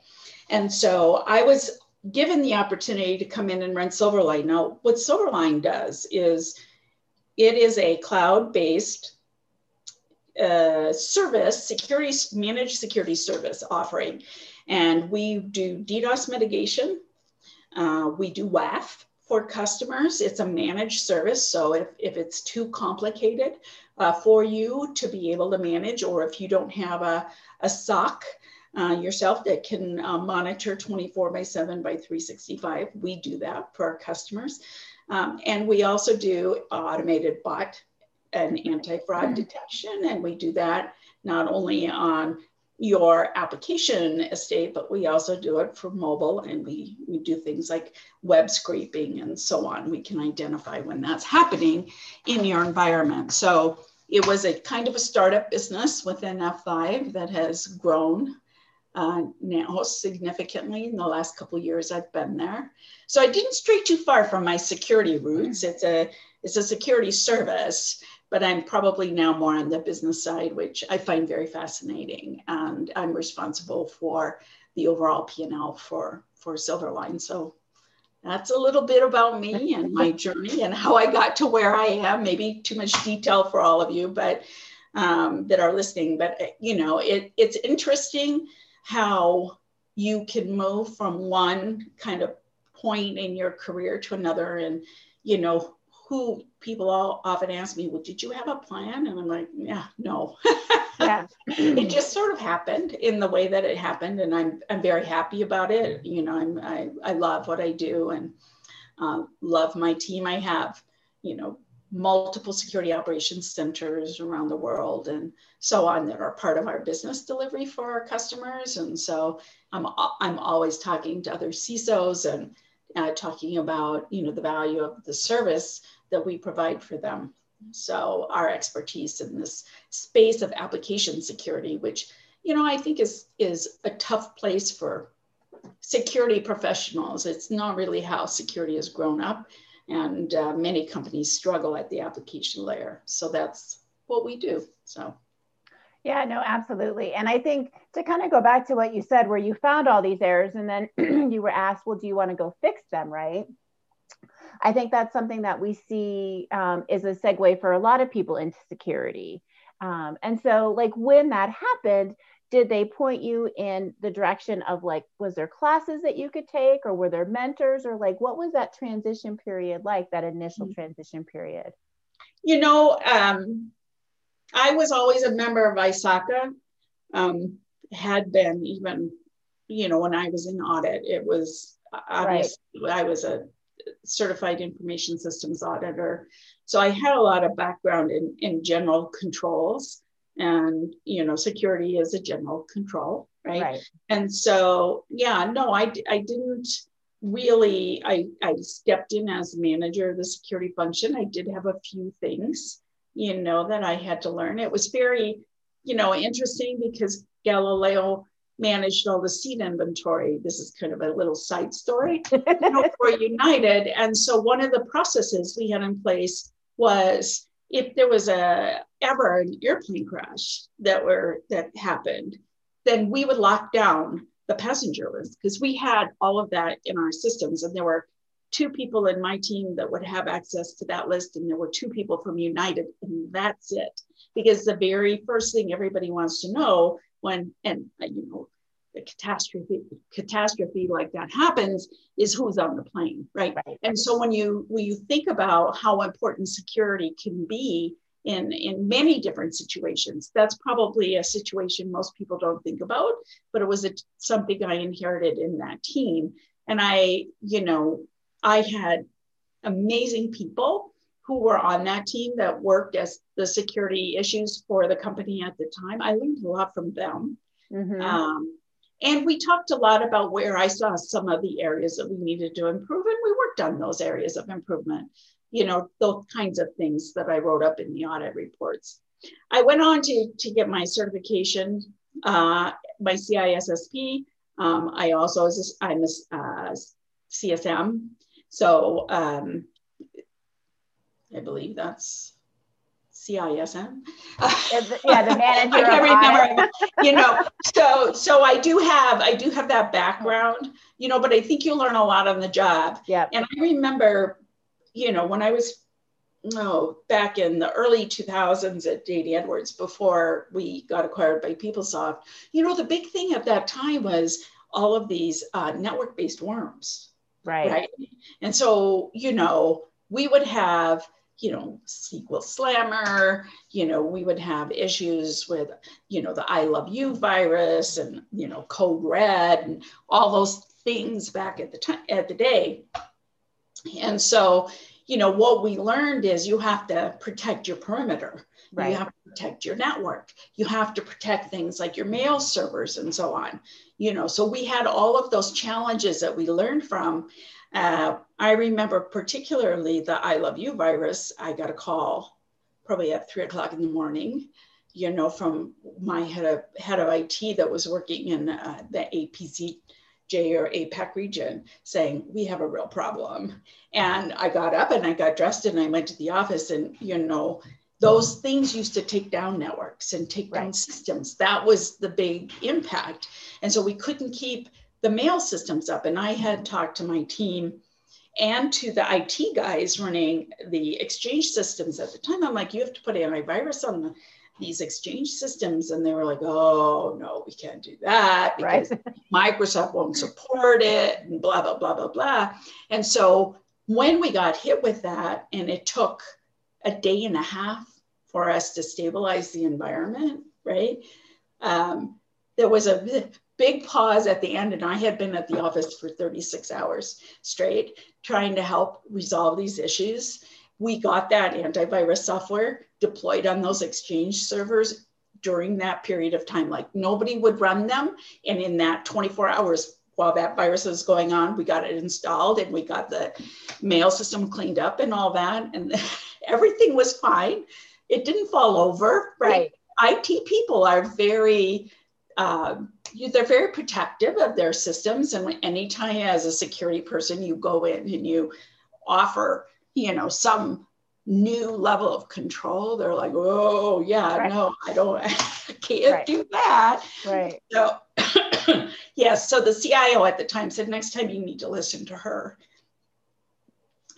And so I was given the opportunity to come in and run Silverline. Now, what Silverline does is it is a cloud-based uh, service, security managed security service offering. And we do DDoS mitigation. Uh, we do WAF for customers. It's a managed service. So if, if it's too complicated uh, for you to be able to manage, or if you don't have a, a SOC uh, yourself that can uh, monitor 24 by 7 by 365, we do that for our customers. Um, and we also do automated bot and anti-fraud mm-hmm. detection. And we do that not only on your application estate, but we also do it for mobile and we, we do things like web scraping and so on. We can identify when that's happening in your environment. So it was a kind of a startup business within F5 that has grown uh, now significantly in the last couple years I've been there. So I didn't stray too far from my security roots. It's a it's a security service, but I'm probably now more on the business side, which I find very fascinating. And I'm responsible for the overall P&L for, for Silverline. So that's a little bit about me and my journey and how I got to where I am. Maybe too much detail for all of you, but um, that are listening. But you know, it, it's interesting how you can move from one kind of point in your career to another, and you know, who people all often ask me, well, did you have a plan? And I'm like, yeah, no. yeah. it just sort of happened in the way that it happened. And I'm, I'm very happy about it. You know, I'm, I, I love what I do and uh, love my team. I have, you know, multiple security operations centers around the world and so on that are part of our business delivery for our customers. And so I'm, I'm always talking to other CISOs and uh, talking about, you know, the value of the service that we provide for them. So our expertise in this space of application security, which you know I think is is a tough place for security professionals. It's not really how security has grown up, and uh, many companies struggle at the application layer. So that's what we do. So. Yeah, no, absolutely. And I think to kind of go back to what you said, where you found all these errors and then you were asked, well, do you want to go fix them, right? I think that's something that we see um, is a segue for a lot of people into security. Um, and so, like, when that happened, did they point you in the direction of like, was there classes that you could take, or were there mentors, or like, what was that transition period like, that initial mm-hmm. transition period? You know, um, I was always a member of ISACA, um, had been even, you know, when I was in audit, it was obviously right. I was a certified information systems auditor. So I had a lot of background in, in general controls and, you know, security is a general control, right? right. And so, yeah, no, I, I didn't really, I, I stepped in as manager of the security function. I did have a few things, you know, that I had to learn. It was very, you know, interesting because Galileo managed all the seat inventory. This is kind of a little side story you know, for United. And so one of the processes we had in place was if there was a ever an airplane crash that were that happened, then we would lock down the passenger list because we had all of that in our systems. And there were two people in my team that would have access to that list, and there were two people from United, and that's it. Because the very first thing everybody wants to know when and you know a catastrophe catastrophe like that happens is who's on the plane right? right and so when you when you think about how important security can be in in many different situations that's probably a situation most people don't think about but it was a, something i inherited in that team and i you know i had amazing people who were on that team that worked as the security issues for the company at the time. I learned a lot from them. Mm-hmm. Um, and we talked a lot about where I saw some of the areas that we needed to improve, and we worked on those areas of improvement. You know, those kinds of things that I wrote up in the audit reports. I went on to, to get my certification, uh, my CISSP. Um, I also, I'm a uh, CSM. So um, I believe that's CISM. yeah, the manager. I can't remember. you know, so so I do have I do have that background, you know, but I think you learn a lot on the job. Yeah. And I remember, you know, when I was no oh, back in the early 2000s at JD Edwards before we got acquired by PeopleSoft, you know, the big thing at that time was all of these uh, network-based worms. Right. Right. And so, you know, we would have you know, SQL Slammer, you know, we would have issues with, you know, the I love you virus and, you know, code red and all those things back at the time at the day. And so, you know, what we learned is you have to protect your perimeter. Right. You have to protect your network. You have to protect things like your mail servers and so on. You know, so we had all of those challenges that we learned from. Uh, I remember particularly the I love you virus. I got a call probably at three o'clock in the morning, you know, from my head of head of IT that was working in uh, the APC J or APAC region saying, we have a real problem. And I got up and I got dressed and I went to the office and, you know, those things used to take down networks and take down systems. That was the big impact. And so we couldn't keep the mail systems up. And I had talked to my team and to the IT guys running the exchange systems at the time. I'm like, you have to put antivirus on the these exchange systems and they were like oh no we can't do that because right. microsoft won't support it and blah blah blah blah blah and so when we got hit with that and it took a day and a half for us to stabilize the environment right um, there was a big pause at the end and i had been at the office for 36 hours straight trying to help resolve these issues we got that antivirus software deployed on those exchange servers during that period of time. Like nobody would run them. And in that 24 hours while that virus was going on, we got it installed and we got the mail system cleaned up and all that. And everything was fine. It didn't fall over. Right. right. IT people are very, uh, they're very protective of their systems. And anytime as a security person, you go in and you offer you know, some new level of control, they're like, oh yeah, right. no, I don't, I can't right. do that. Right. So yes, so the CIO at the time said, next time you need to listen to her.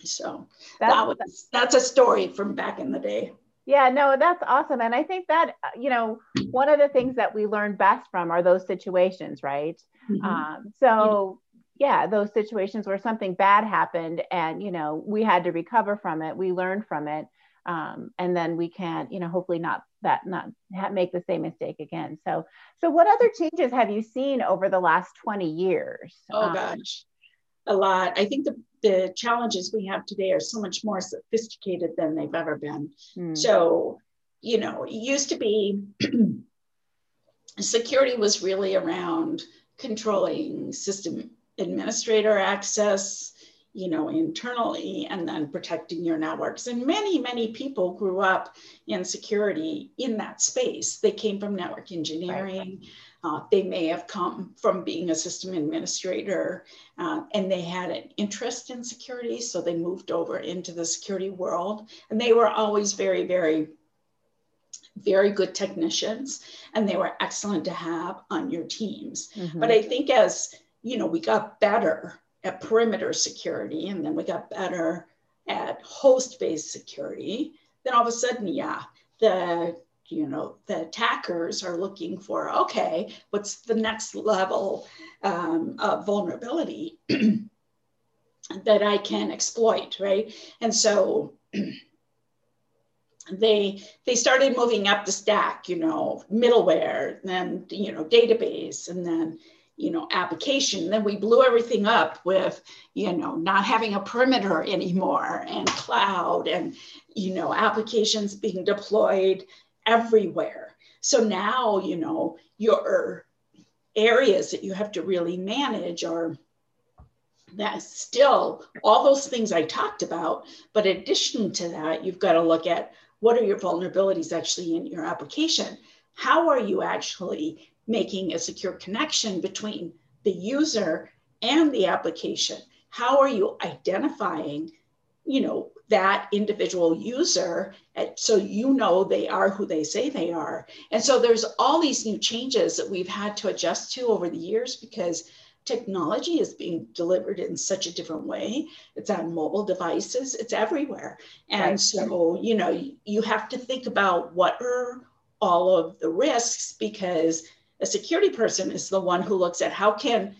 So that's, that was that's a story from back in the day. Yeah, no, that's awesome. And I think that, you know, one of the things that we learn best from are those situations, right? Mm-hmm. Um, so yeah those situations where something bad happened and you know we had to recover from it we learned from it um, and then we can you know hopefully not that not make the same mistake again so so what other changes have you seen over the last 20 years oh um, gosh a lot i think the, the challenges we have today are so much more sophisticated than they've ever been hmm. so you know it used to be security was really around controlling system administrator access, you know, internally, and then protecting your networks. And many, many people grew up in security in that space. They came from network engineering. Right. Uh, they may have come from being a system administrator uh, and they had an interest in security. So they moved over into the security world. And they were always very, very, very good technicians and they were excellent to have on your teams. Mm-hmm. But I think as you know, we got better at perimeter security and then we got better at host-based security, then all of a sudden, yeah, the you know the attackers are looking for okay, what's the next level um, of vulnerability that I can exploit, right? And so they they started moving up the stack, you know, middleware, then you know database, and then you know application then we blew everything up with you know not having a perimeter anymore and cloud and you know applications being deployed everywhere so now you know your areas that you have to really manage are that still all those things i talked about but in addition to that you've got to look at what are your vulnerabilities actually in your application how are you actually making a secure connection between the user and the application. How are you identifying, you know, that individual user so you know they are who they say they are? And so there's all these new changes that we've had to adjust to over the years because technology is being delivered in such a different way. It's on mobile devices, it's everywhere. And right. so, you know, you have to think about what are all of the risks because a security person is the one who looks at how can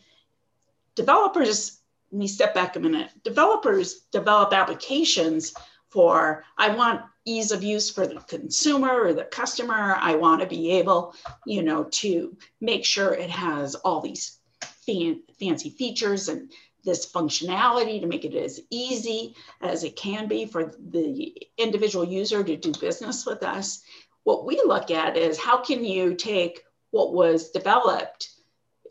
developers let me step back a minute developers develop applications for i want ease of use for the consumer or the customer i want to be able you know to make sure it has all these fan, fancy features and this functionality to make it as easy as it can be for the individual user to do business with us. What we look at is how can you take what was developed,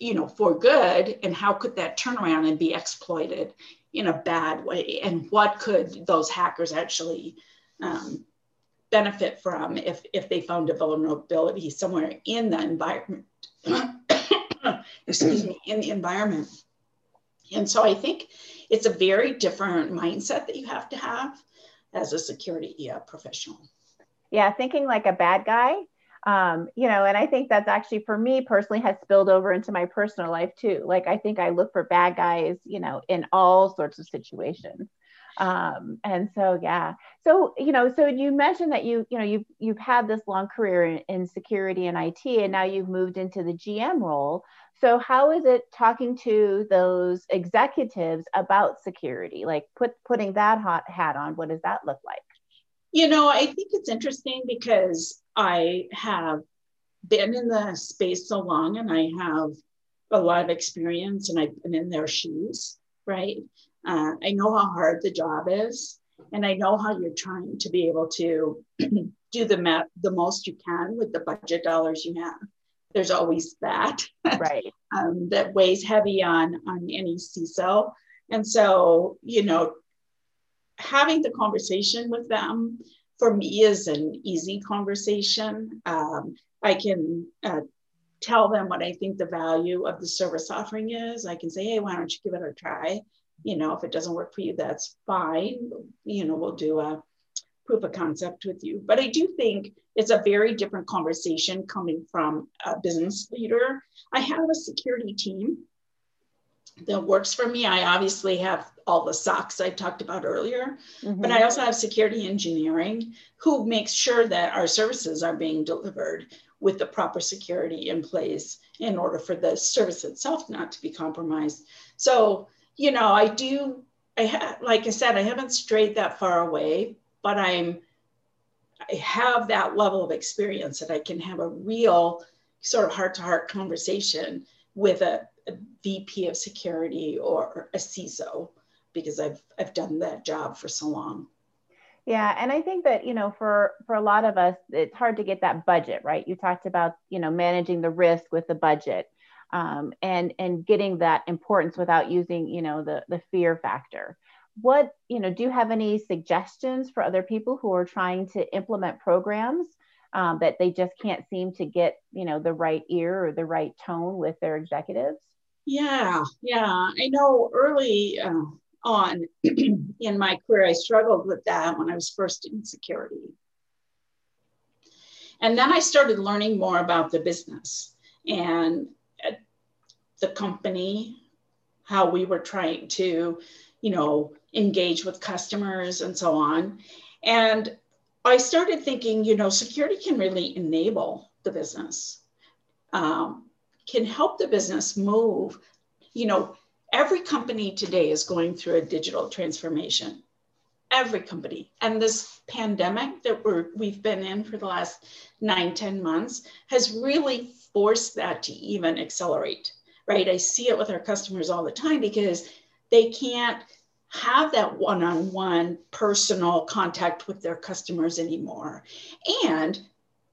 you know, for good, and how could that turn around and be exploited in a bad way, and what could those hackers actually um, benefit from if if they found a vulnerability somewhere in the environment. excuse me, in the environment. And so I think it's a very different mindset that you have to have as a security uh, professional. Yeah, thinking like a bad guy. Um, you know, and I think that's actually for me personally has spilled over into my personal life too. Like I think I look for bad guys, you know, in all sorts of situations. Um, and so yeah, so you know, so you mentioned that you you know you've you've had this long career in, in security and IT, and now you've moved into the GM role. So how is it talking to those executives about security? Like put putting that hot hat on, what does that look like? You know, I think it's interesting because I have been in the space so long and I have a lot of experience and I've been in their shoes, right? Uh, I know how hard the job is and I know how you're trying to be able to do the, the most you can with the budget dollars you have there's always that right um, that weighs heavy on on any CISO. And so, you know, having the conversation with them for me is an easy conversation. Um, I can uh, tell them what I think the value of the service offering is. I can say, hey, why don't you give it a try? You know, if it doesn't work for you, that's fine. You know, we'll do a proof of concept with you. But I do think it's a very different conversation coming from a business leader. I have a security team that works for me. I obviously have all the SOCs I talked about earlier, mm-hmm. but I also have security engineering who makes sure that our services are being delivered with the proper security in place in order for the service itself not to be compromised. So, you know, I do, I ha- like I said, I haven't strayed that far away, but I'm I have that level of experience that I can have a real sort of heart to heart conversation with a, a, VP of security or a CISO because I've I've done that job for so long. Yeah, and I think that you know for for a lot of us it's hard to get that budget right. You talked about you know managing the risk with the budget. Um, and and getting that importance without using you know the the fear factor what you know do you have any suggestions for other people who are trying to implement programs um, that they just can't seem to get you know the right ear or the right tone with their executives yeah yeah i know early uh, on in my career i struggled with that when i was first in security and then i started learning more about the business and uh, the company how we were trying to you know engage with customers and so on. And I started thinking, you know, security can really enable the business, um, can help the business move. You know, every company today is going through a digital transformation. Every company. And this pandemic that we're, we've been in for the last nine, ten months has really forced that to even accelerate, right? I see it with our customers all the time because they can't have that one on one personal contact with their customers anymore. And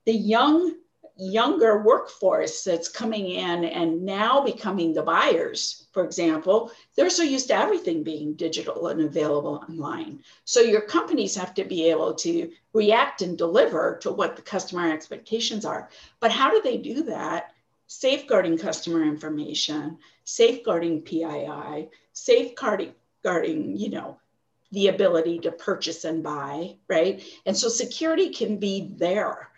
the young, younger workforce that's coming in and now becoming the buyers, for example, they're so used to everything being digital and available online. So your companies have to be able to react and deliver to what the customer expectations are. But how do they do that? Safeguarding customer information, safeguarding PII, safeguarding regarding, you know, the ability to purchase and buy, right? And so security can be there.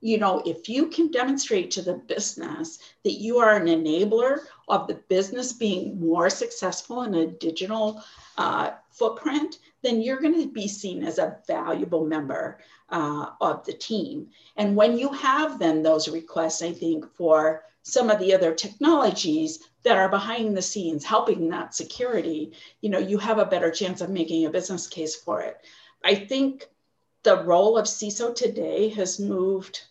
You know, if you can demonstrate to the business that you are an enabler of the business being more successful in a digital uh, footprint, then you're going to be seen as a valuable member uh, of the team. And when you have then those requests, I think for some of the other technologies that are behind the scenes helping that security, you know, you have a better chance of making a business case for it. I think the role of CISO today has moved,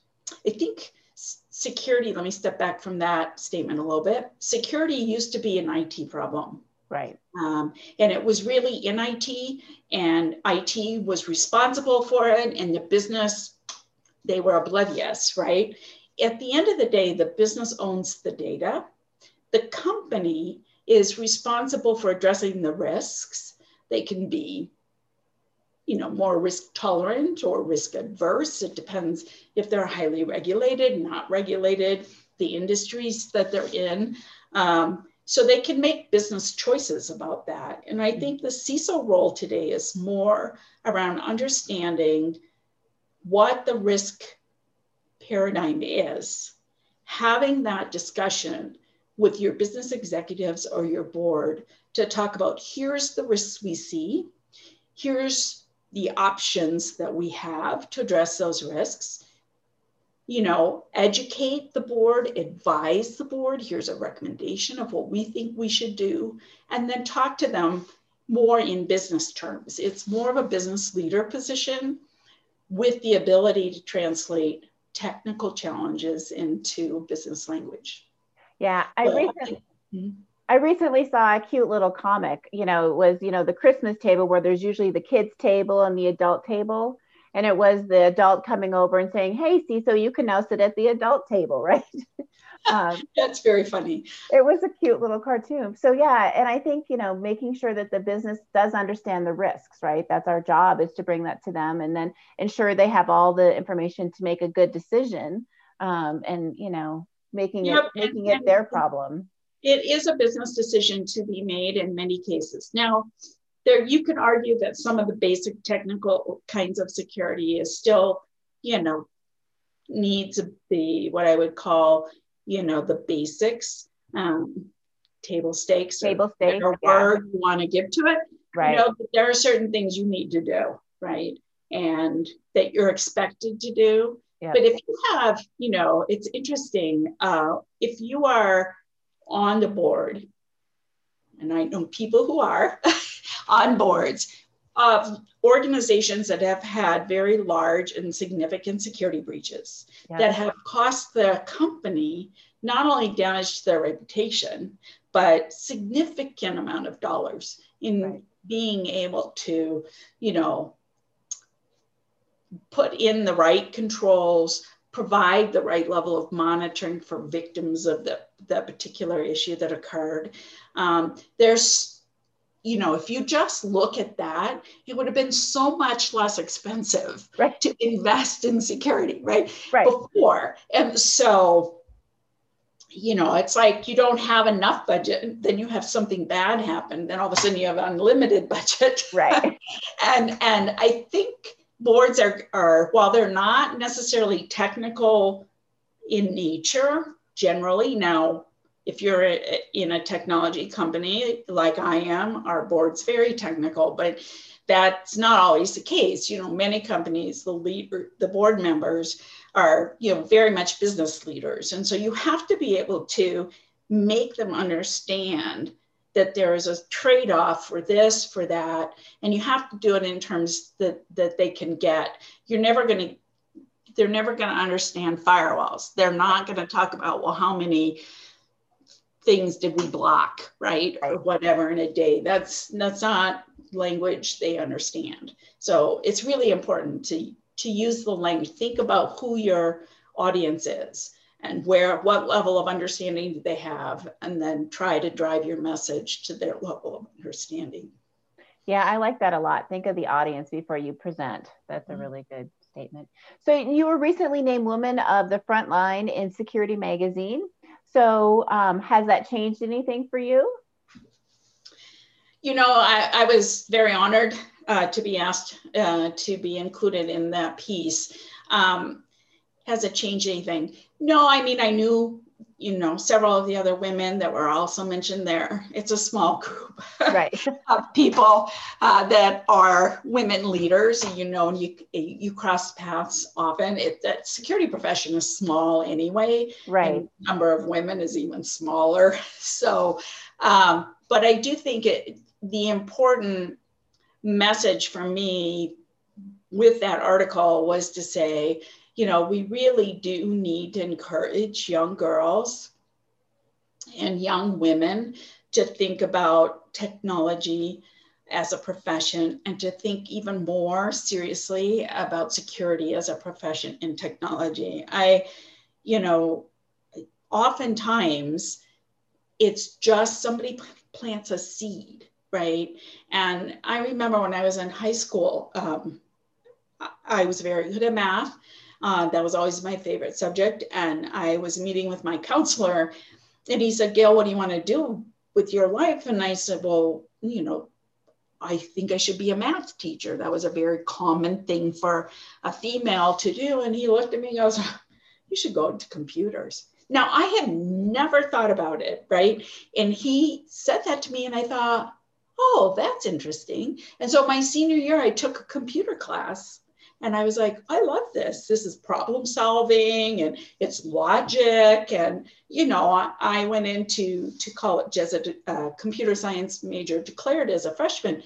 I think security, let me step back from that statement a little bit. Security used to be an IT problem. Right. Um, and it was really in IT, and IT was responsible for it, and the business, they were oblivious, right? At the end of the day, the business owns the data. The company is responsible for addressing the risks. They can be you know, more risk tolerant or risk adverse. It depends if they're highly regulated, not regulated, the industries that they're in. Um, so they can make business choices about that. And I think the CISO role today is more around understanding what the risk paradigm is, having that discussion with your business executives or your board to talk about here's the risks we see, here's the options that we have to address those risks. You know, educate the board, advise the board. Here's a recommendation of what we think we should do, and then talk to them more in business terms. It's more of a business leader position with the ability to translate technical challenges into business language. Yeah, I recently, mm-hmm. I recently saw a cute little comic. You know, it was, you know, the Christmas table where there's usually the kids' table and the adult table. And it was the adult coming over and saying, Hey, CISO you can now sit at the adult table, right? um, That's very funny. It was a cute little cartoon. So, yeah. And I think, you know, making sure that the business does understand the risks, right? That's our job is to bring that to them and then ensure they have all the information to make a good decision um, and, you know, making yep. it making it their problem it is a business decision to be made in many cases. Now, there you can argue that some of the basic technical kinds of security is still, you know, needs the what I would call, you know, the basics, um, table stakes, table stakes, or yeah. word you want to give to it. Right. You know, there are certain things you need to do, right, and that you're expected to do. Yep. But if you have, you know, it's interesting. Uh, if you are on the board, and I know people who are on boards of organizations that have had very large and significant security breaches yeah. that have cost the company not only damaged their reputation, but significant amount of dollars in right. being able to, you know, put in the right controls, provide the right level of monitoring for victims of the, the particular issue that occurred. Um, there's, you know, if you just look at that, it would have been so much less expensive right. to invest in security, right? Right. Before. And so, you know, it's like you don't have enough budget, then you have something bad happen, then all of a sudden you have unlimited budget. Right. and and I think boards are, are while they're not necessarily technical in nature generally now if you're in a technology company like i am our board's very technical but that's not always the case. You know many companies the leader the board members are you know very much business leaders. And so you have to be able to make them understand that there is a trade-off for this for that and you have to do it in terms that that they can get. You're never going to they're never going to understand firewalls. They're not going to talk about well how many things did we block right or whatever in a day. That's that's not language they understand. So it's really important to to use the language. Think about who your audience is and where what level of understanding do they have? And then try to drive your message to their level of understanding. Yeah i like that a lot. Think of the audience before you present. That's a mm-hmm. really good statement. So you were recently named woman of the front line in security magazine. So um, has that changed anything for you? You know i, I was very honored uh, to be asked uh, to be included in that piece. Um, has it changed anything? No, I mean, I knew, you know, several of the other women that were also mentioned there. It's a small group right. of people uh, that are women leaders. You know, you you cross paths often. It that security profession is small anyway. Right. number of women is even smaller. So, um, but I do think it the important message for me with that article was to say you know, we really do need to encourage young girls and young women to think about technology as a profession and to think even more seriously about security as a profession in technology. I, you know, oftentimes it's just somebody plants a seed, right? And I remember when I was in high school, um, I was very good at math. Uh, that was always my favorite subject. And I was meeting with my counselor, and he said, Gail, what do you want to do with your life? And I said, Well, you know, I think I should be a math teacher. That was a very common thing for a female to do. And he looked at me and goes, You should go into computers. Now, I had never thought about it, right? And he said that to me, and I thought, Oh, that's interesting. And so my senior year, I took a computer class. And I was like, I love this. This is problem solving and it's logic. And, you know, I, I went into to college as a uh, computer science major, declared as a freshman.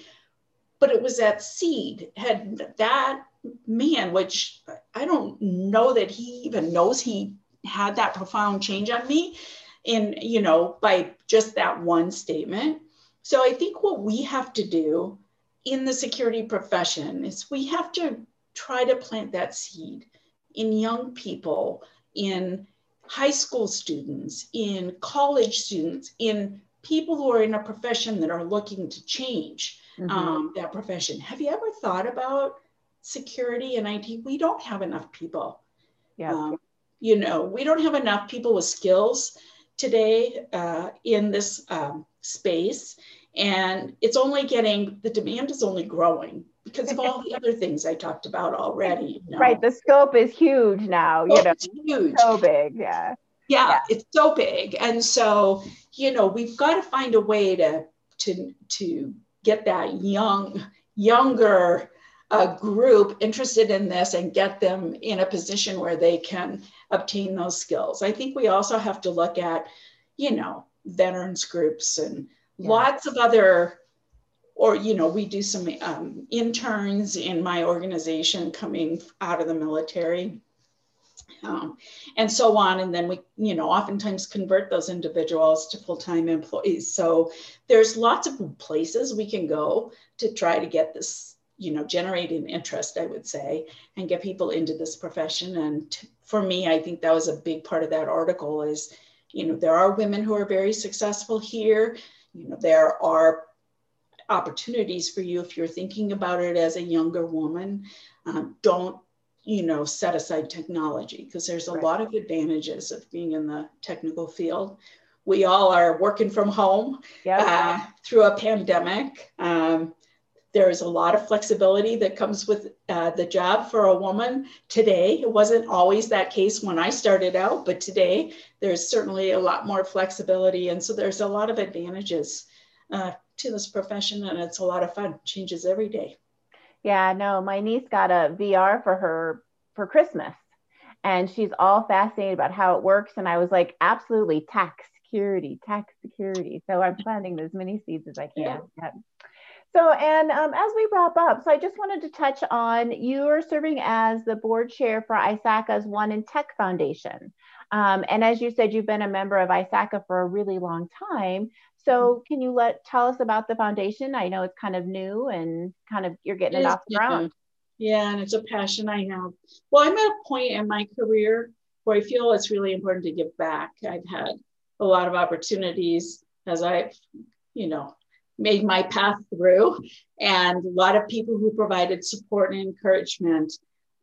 But it was that seed, had that man, which I don't know that he even knows he had that profound change on me in, you know, by just that one statement. So I think what we have to do in the security profession is we have to try to plant that seed in young people, in high school students, in college students, in people who are in a profession that are looking to change mm-hmm. um, that profession. Have you ever thought about security and IT? We don't have enough people. Yeah. Um, you know, we don't have enough people with skills today uh, in this um, space. And it's only getting, the demand is only growing because of all the other things I talked about already. You know? Right. The scope is huge now. You oh, know, it's huge. So big. Yeah. yeah. Yeah. It's so big. And so, you know, we've got to find a way to, to, to get that young, younger uh, group interested in this and get them in a position where they can obtain those skills. I think we also have to look at, you know, veterans groups and yeah. lots of other or you know we do some um, interns in my organization coming out of the military um, and so on. And then we you know oftentimes convert those individuals to full-time employees. So there's lots of places we can go to try to get this you know generate an interest i would say and get people into this profession. And for me i think that was a big part of that article is you know there are women who are very successful here. You know there are opportunities for you if you're thinking about it as a younger woman. Um, don't you know set aside technology because there's a right. lot of advantages of being in the technical field. We all are working from home uh, through a pandemic. Um, there's a lot of flexibility that comes with uh, the job for a woman today. It wasn't always that case when I started out, but today there's certainly a lot more flexibility. And so there's a lot of advantages uh, to this profession and it's a lot of fun. Changes every day. Yeah, no, my niece got a VR for her for Christmas and she's all fascinated about how it works. And I was like, absolutely, tax security, tax security. So I'm planting as many seeds as I can. Yeah. So, and um, as we wrap up, so I just wanted to touch on you are serving as the board chair for ISACA's One in Tech Foundation. Um, and as you said, you've been a member of ISACA for a really long time. So mm-hmm. can you let tell us about the foundation? I know it's kind of new and kind of you're getting it, it off the ground. Yeah, and it's a passion I have. Well, I'm at a point in my career where I feel it's really important to give back. I've had a lot of opportunities as I've, you know, made my path through, and a lot of people who provided support and encouragement.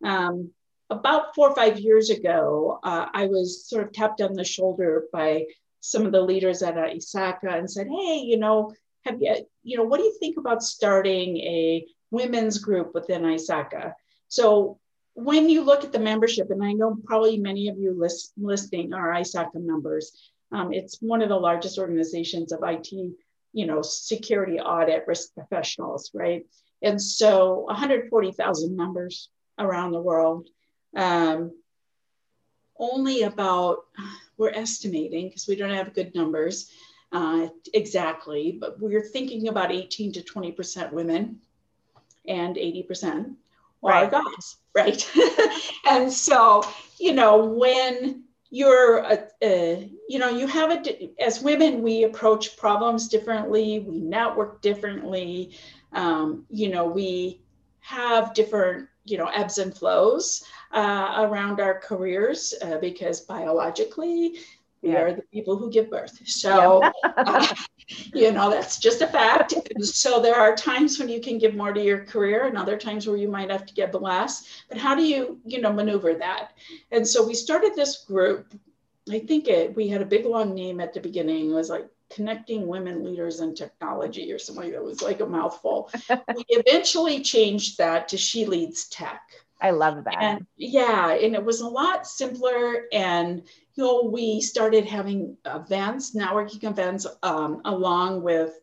Um, about four or five years ago, uh, I was sort of tapped on the shoulder by some of the leaders at ISACA and said, hey, you know, have you, you know, what do you think about starting a women's group within ISACA? So when you look at the membership, and I know probably many of you list, listening are ISACA members, um, it's one of the largest organizations of IT, you know, security audit risk professionals, right? And so 140,000 members around the world. Um, only about we're estimating because we don't have good numbers uh, exactly, but we're thinking about 18 to 20% women and 80% right. are guys, right? and so, you know, when you're uh, uh, you know you have it as women we approach problems differently we network differently um, you know we have different you know ebbs and flows uh, around our careers uh, because biologically we yeah. are the people who give birth. So yeah. uh, you know that's just a fact. So there are times when you can give more to your career and other times where you might have to give the less. But how do you you know maneuver that? And so we started this group i think it we had a big long name at the beginning. It was like connecting women leaders in technology or something that was like a mouthful. we eventually changed that to She Leads Tech. I love that. And yeah, and it was a lot simpler. And you know, we started having events, networking events, um, along with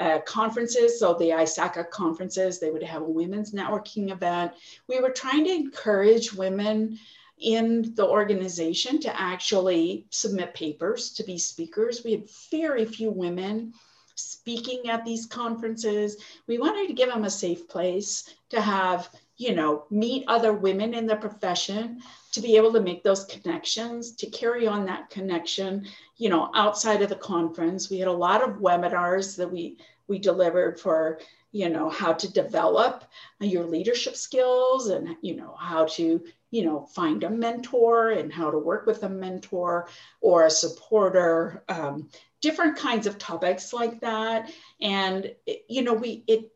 uh, conferences. So the ISACA conferences, they would have a women's networking event. We were trying to encourage women in the organization to actually submit papers to be speakers. We had very few women speaking at these conferences. We wanted to give them a safe place to have, you know, meet other women in the profession, to be able to make those connections, to carry on that connection, you know, outside of the conference. We had a lot of webinars that we we delivered for you know how to develop your leadership skills and you know how to you know find a mentor and how to work with a mentor or a supporter um, different kinds of topics like that and you know we it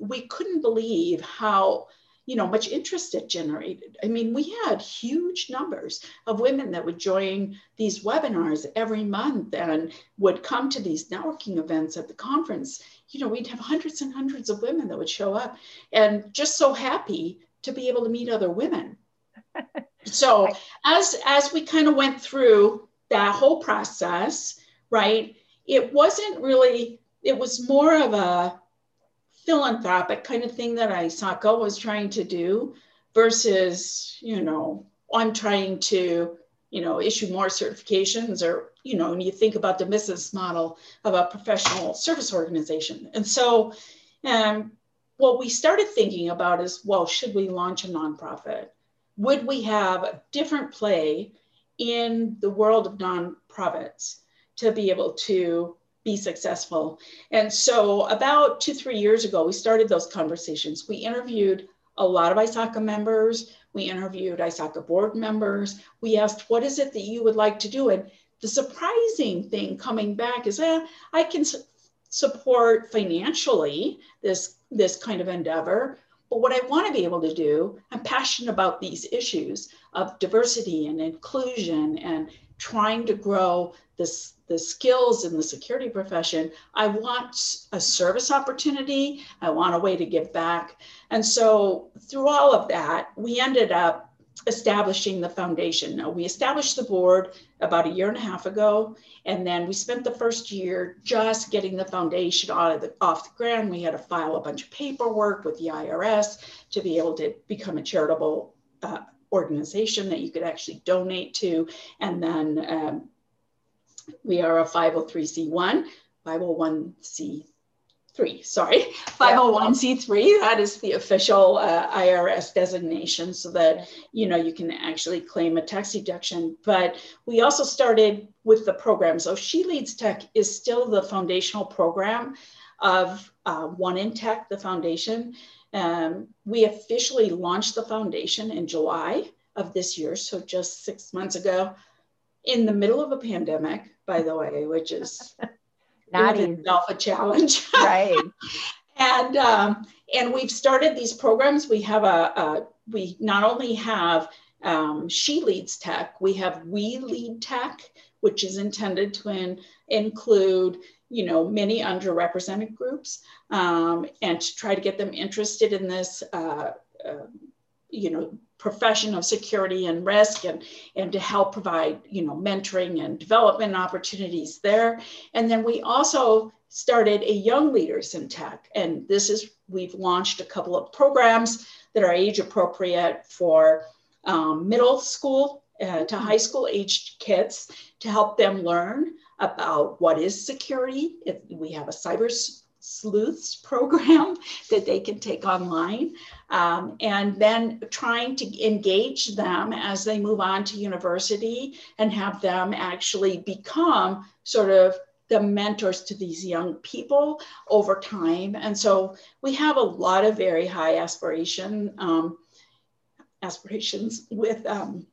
we couldn't believe how you know much interest it generated i mean we had huge numbers of women that would join these webinars every month and would come to these networking events at the conference you know we'd have hundreds and hundreds of women that would show up and just so happy to be able to meet other women so as as we kind of went through that whole process, right? It wasn't really, it was more of a philanthropic kind of thing that ISACA was trying to do versus, you know, I'm trying to, you know, issue more certifications or, you know, and you think about the business model of a professional service organization. And so um, what we started thinking about is, well, should we launch a nonprofit? would we have a different play in the world of nonprofits to be able to be successful? And so, about two, three years ago, we started those conversations. We interviewed a lot of ISACA members, we interviewed ISACA board members. We asked, What is it that you would like to do? And the surprising thing coming back is, eh, I can su- support financially this, this kind of endeavor, but what I want to be able to do, I'm passionate about these issues of diversity and inclusion and trying to grow this, the skills in the security profession. I want a service opportunity. I want a way to give back. And so through all of that, we ended up establishing the foundation. Now, we established the board about a year and a half ago, and then we spent the first year just getting the foundation of the, off the ground. We had to file a bunch of paperwork with the IRS to be able to become a charitable uh, organization that you could actually donate to. And then um, we are a 503c1, 501c three, sorry, 501c3. That is the official uh, IRS designation so that, you know, you can actually claim a tax deduction. But we also started with the program. So She Leads Tech is still the foundational program of uh, One in Tech, the foundation. Um, we officially launched the foundation in July of this year, so just six months ago, in the middle of a pandemic, by the way, which is not itself a challenge. Right. and um, and we've started these programs. We have a, a we not only have um, She Leads Tech, we have We Lead Tech, which is intended to in, include you know many underrepresented groups um, and to try to get them interested in this uh, uh, you know profession of security and risk and, and to help provide you know mentoring and development opportunities there. And then we also started a young leaders in tech and this is we've launched a couple of programs that are age appropriate for um, middle school uh, to high school aged kids to help them learn about what is security if we have a cyber sleuths program that they can take online. Um, and then trying to engage them as they move on to university and have them actually become sort of the mentors to these young people over time. And so we have a lot of very high aspiration um, aspirations with um,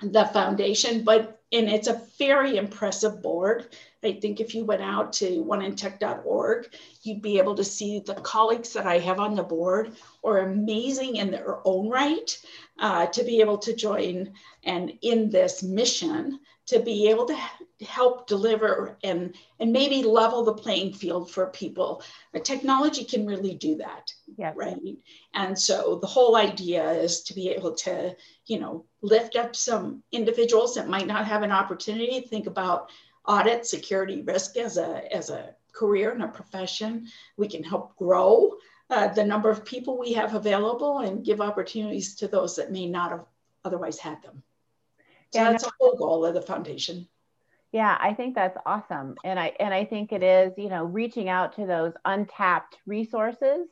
the foundation, but and it's a very impressive board. I think if you went out to oneintech.org, you'd be able to see the colleagues that I have on the board are amazing in their own right uh, to be able to join and in this mission to be able to help deliver and, and maybe level the playing field for people. technology can really do that. Yeah. Right. And so the whole idea is to be able to, you know, lift up some individuals that might not have an opportunity to think about audit security risk as a, as a career and a profession. We can help grow uh, the number of people we have available and give opportunities to those that may not have otherwise had them. So yeah, that's a whole goal of the foundation. Yeah, I think that's awesome. And I and I think it is, you know, reaching out to those untapped resources.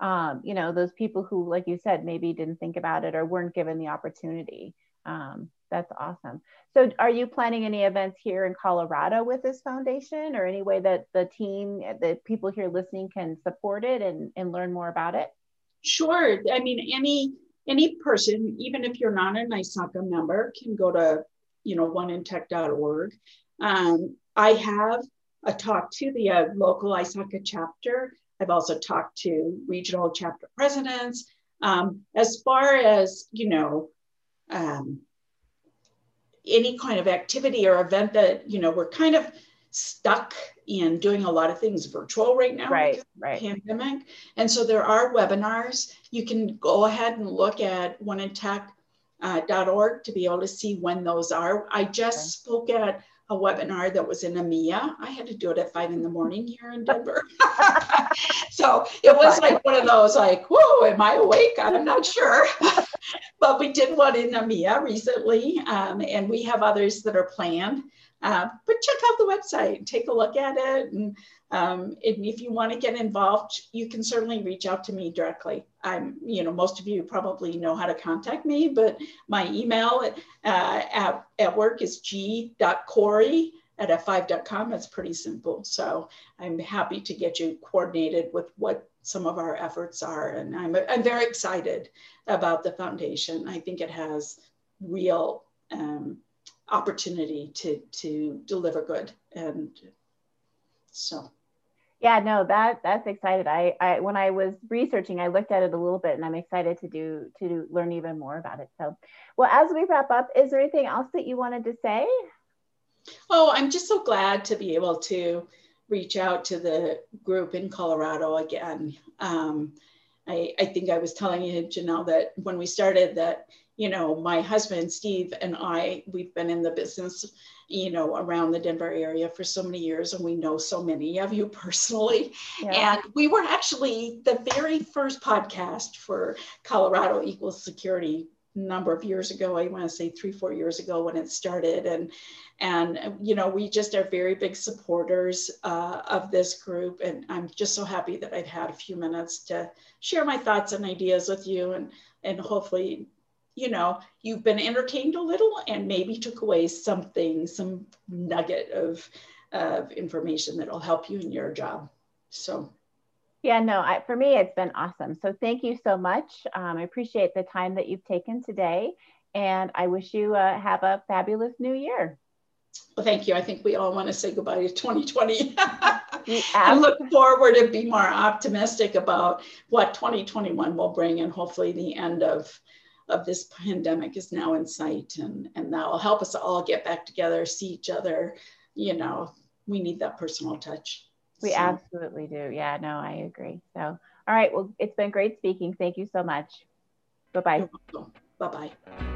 Um, you know, those people who, like you said, maybe didn't think about it or weren't given the opportunity. Um, that's awesome. So, are you planning any events here in Colorado with this foundation, or any way that the team, the people here listening, can support it and, and learn more about it? Sure. I mean, any any person, even if you're not an ISACA member, can go to, you know, oneintech.org. Um, I have a talk to the uh, local ISACA chapter. I've also talked to regional chapter presidents. Um, as far as, you know, um, any kind of activity or event that, you know, we're kind of stuck in doing a lot of things virtual right now right right pandemic and so there are webinars you can go ahead and look at oneintech.org uh, to be able to see when those are i just okay. spoke at a webinar that was in EMEA. I had to do it at five in the morning here in Denver. so it was like one of those like, whoa, am I awake? I'm not sure. but we did one in EMEA recently, um, and we have others that are planned. Uh, but check out the website, take a look at it. And, um, and if you want to get involved, you can certainly reach out to me directly. I'm, you know, most of you probably know how to contact me, but my email uh, at, at work is g.coury at f5.com. It's pretty simple. So I'm happy to get you coordinated with what some of our efforts are. And I'm, I'm very excited about the foundation. I think it has real um, opportunity to to deliver good. And so. Yeah no that that's excited. I i when i was researching i looked at it a little bit and i'm excited to do to learn even more about it. So well as we wrap up is there anything else that you wanted to say? Oh i'm just so glad to be able to reach out to the group in colorado again. Um, I, I think i was telling you janelle that when we started that you know, my husband, Steve, and I, we've been in the business, you know, around the Denver area for so many years, and we know so many of you personally. Yeah. And we were actually the very first podcast for Colorado Equals Security number of years ago. I want to say three, four years ago when it started. And, and you know, we just are very big supporters uh, of this group. And I'm just so happy that I've had a few minutes to share my thoughts and ideas with you and, and hopefully you know, you've been entertained a little and maybe took away something, some nugget of, of information that'll help you in your job. So, yeah, no, I, for me, it's been awesome. So, thank you so much. Um, I appreciate the time that you've taken today. And I wish you uh, have a fabulous new year. Well, thank you. I think we all want to say goodbye to 2020. I look forward to be more optimistic about what 2021 will bring and hopefully the end of of this pandemic is now in sight and, and that will help us all get back together, see each other. You know, we need that personal touch. We so. absolutely do. Yeah, no, I agree. So, all right. Well, it's been great speaking. Thank you so much. Bye-bye. Bye bye.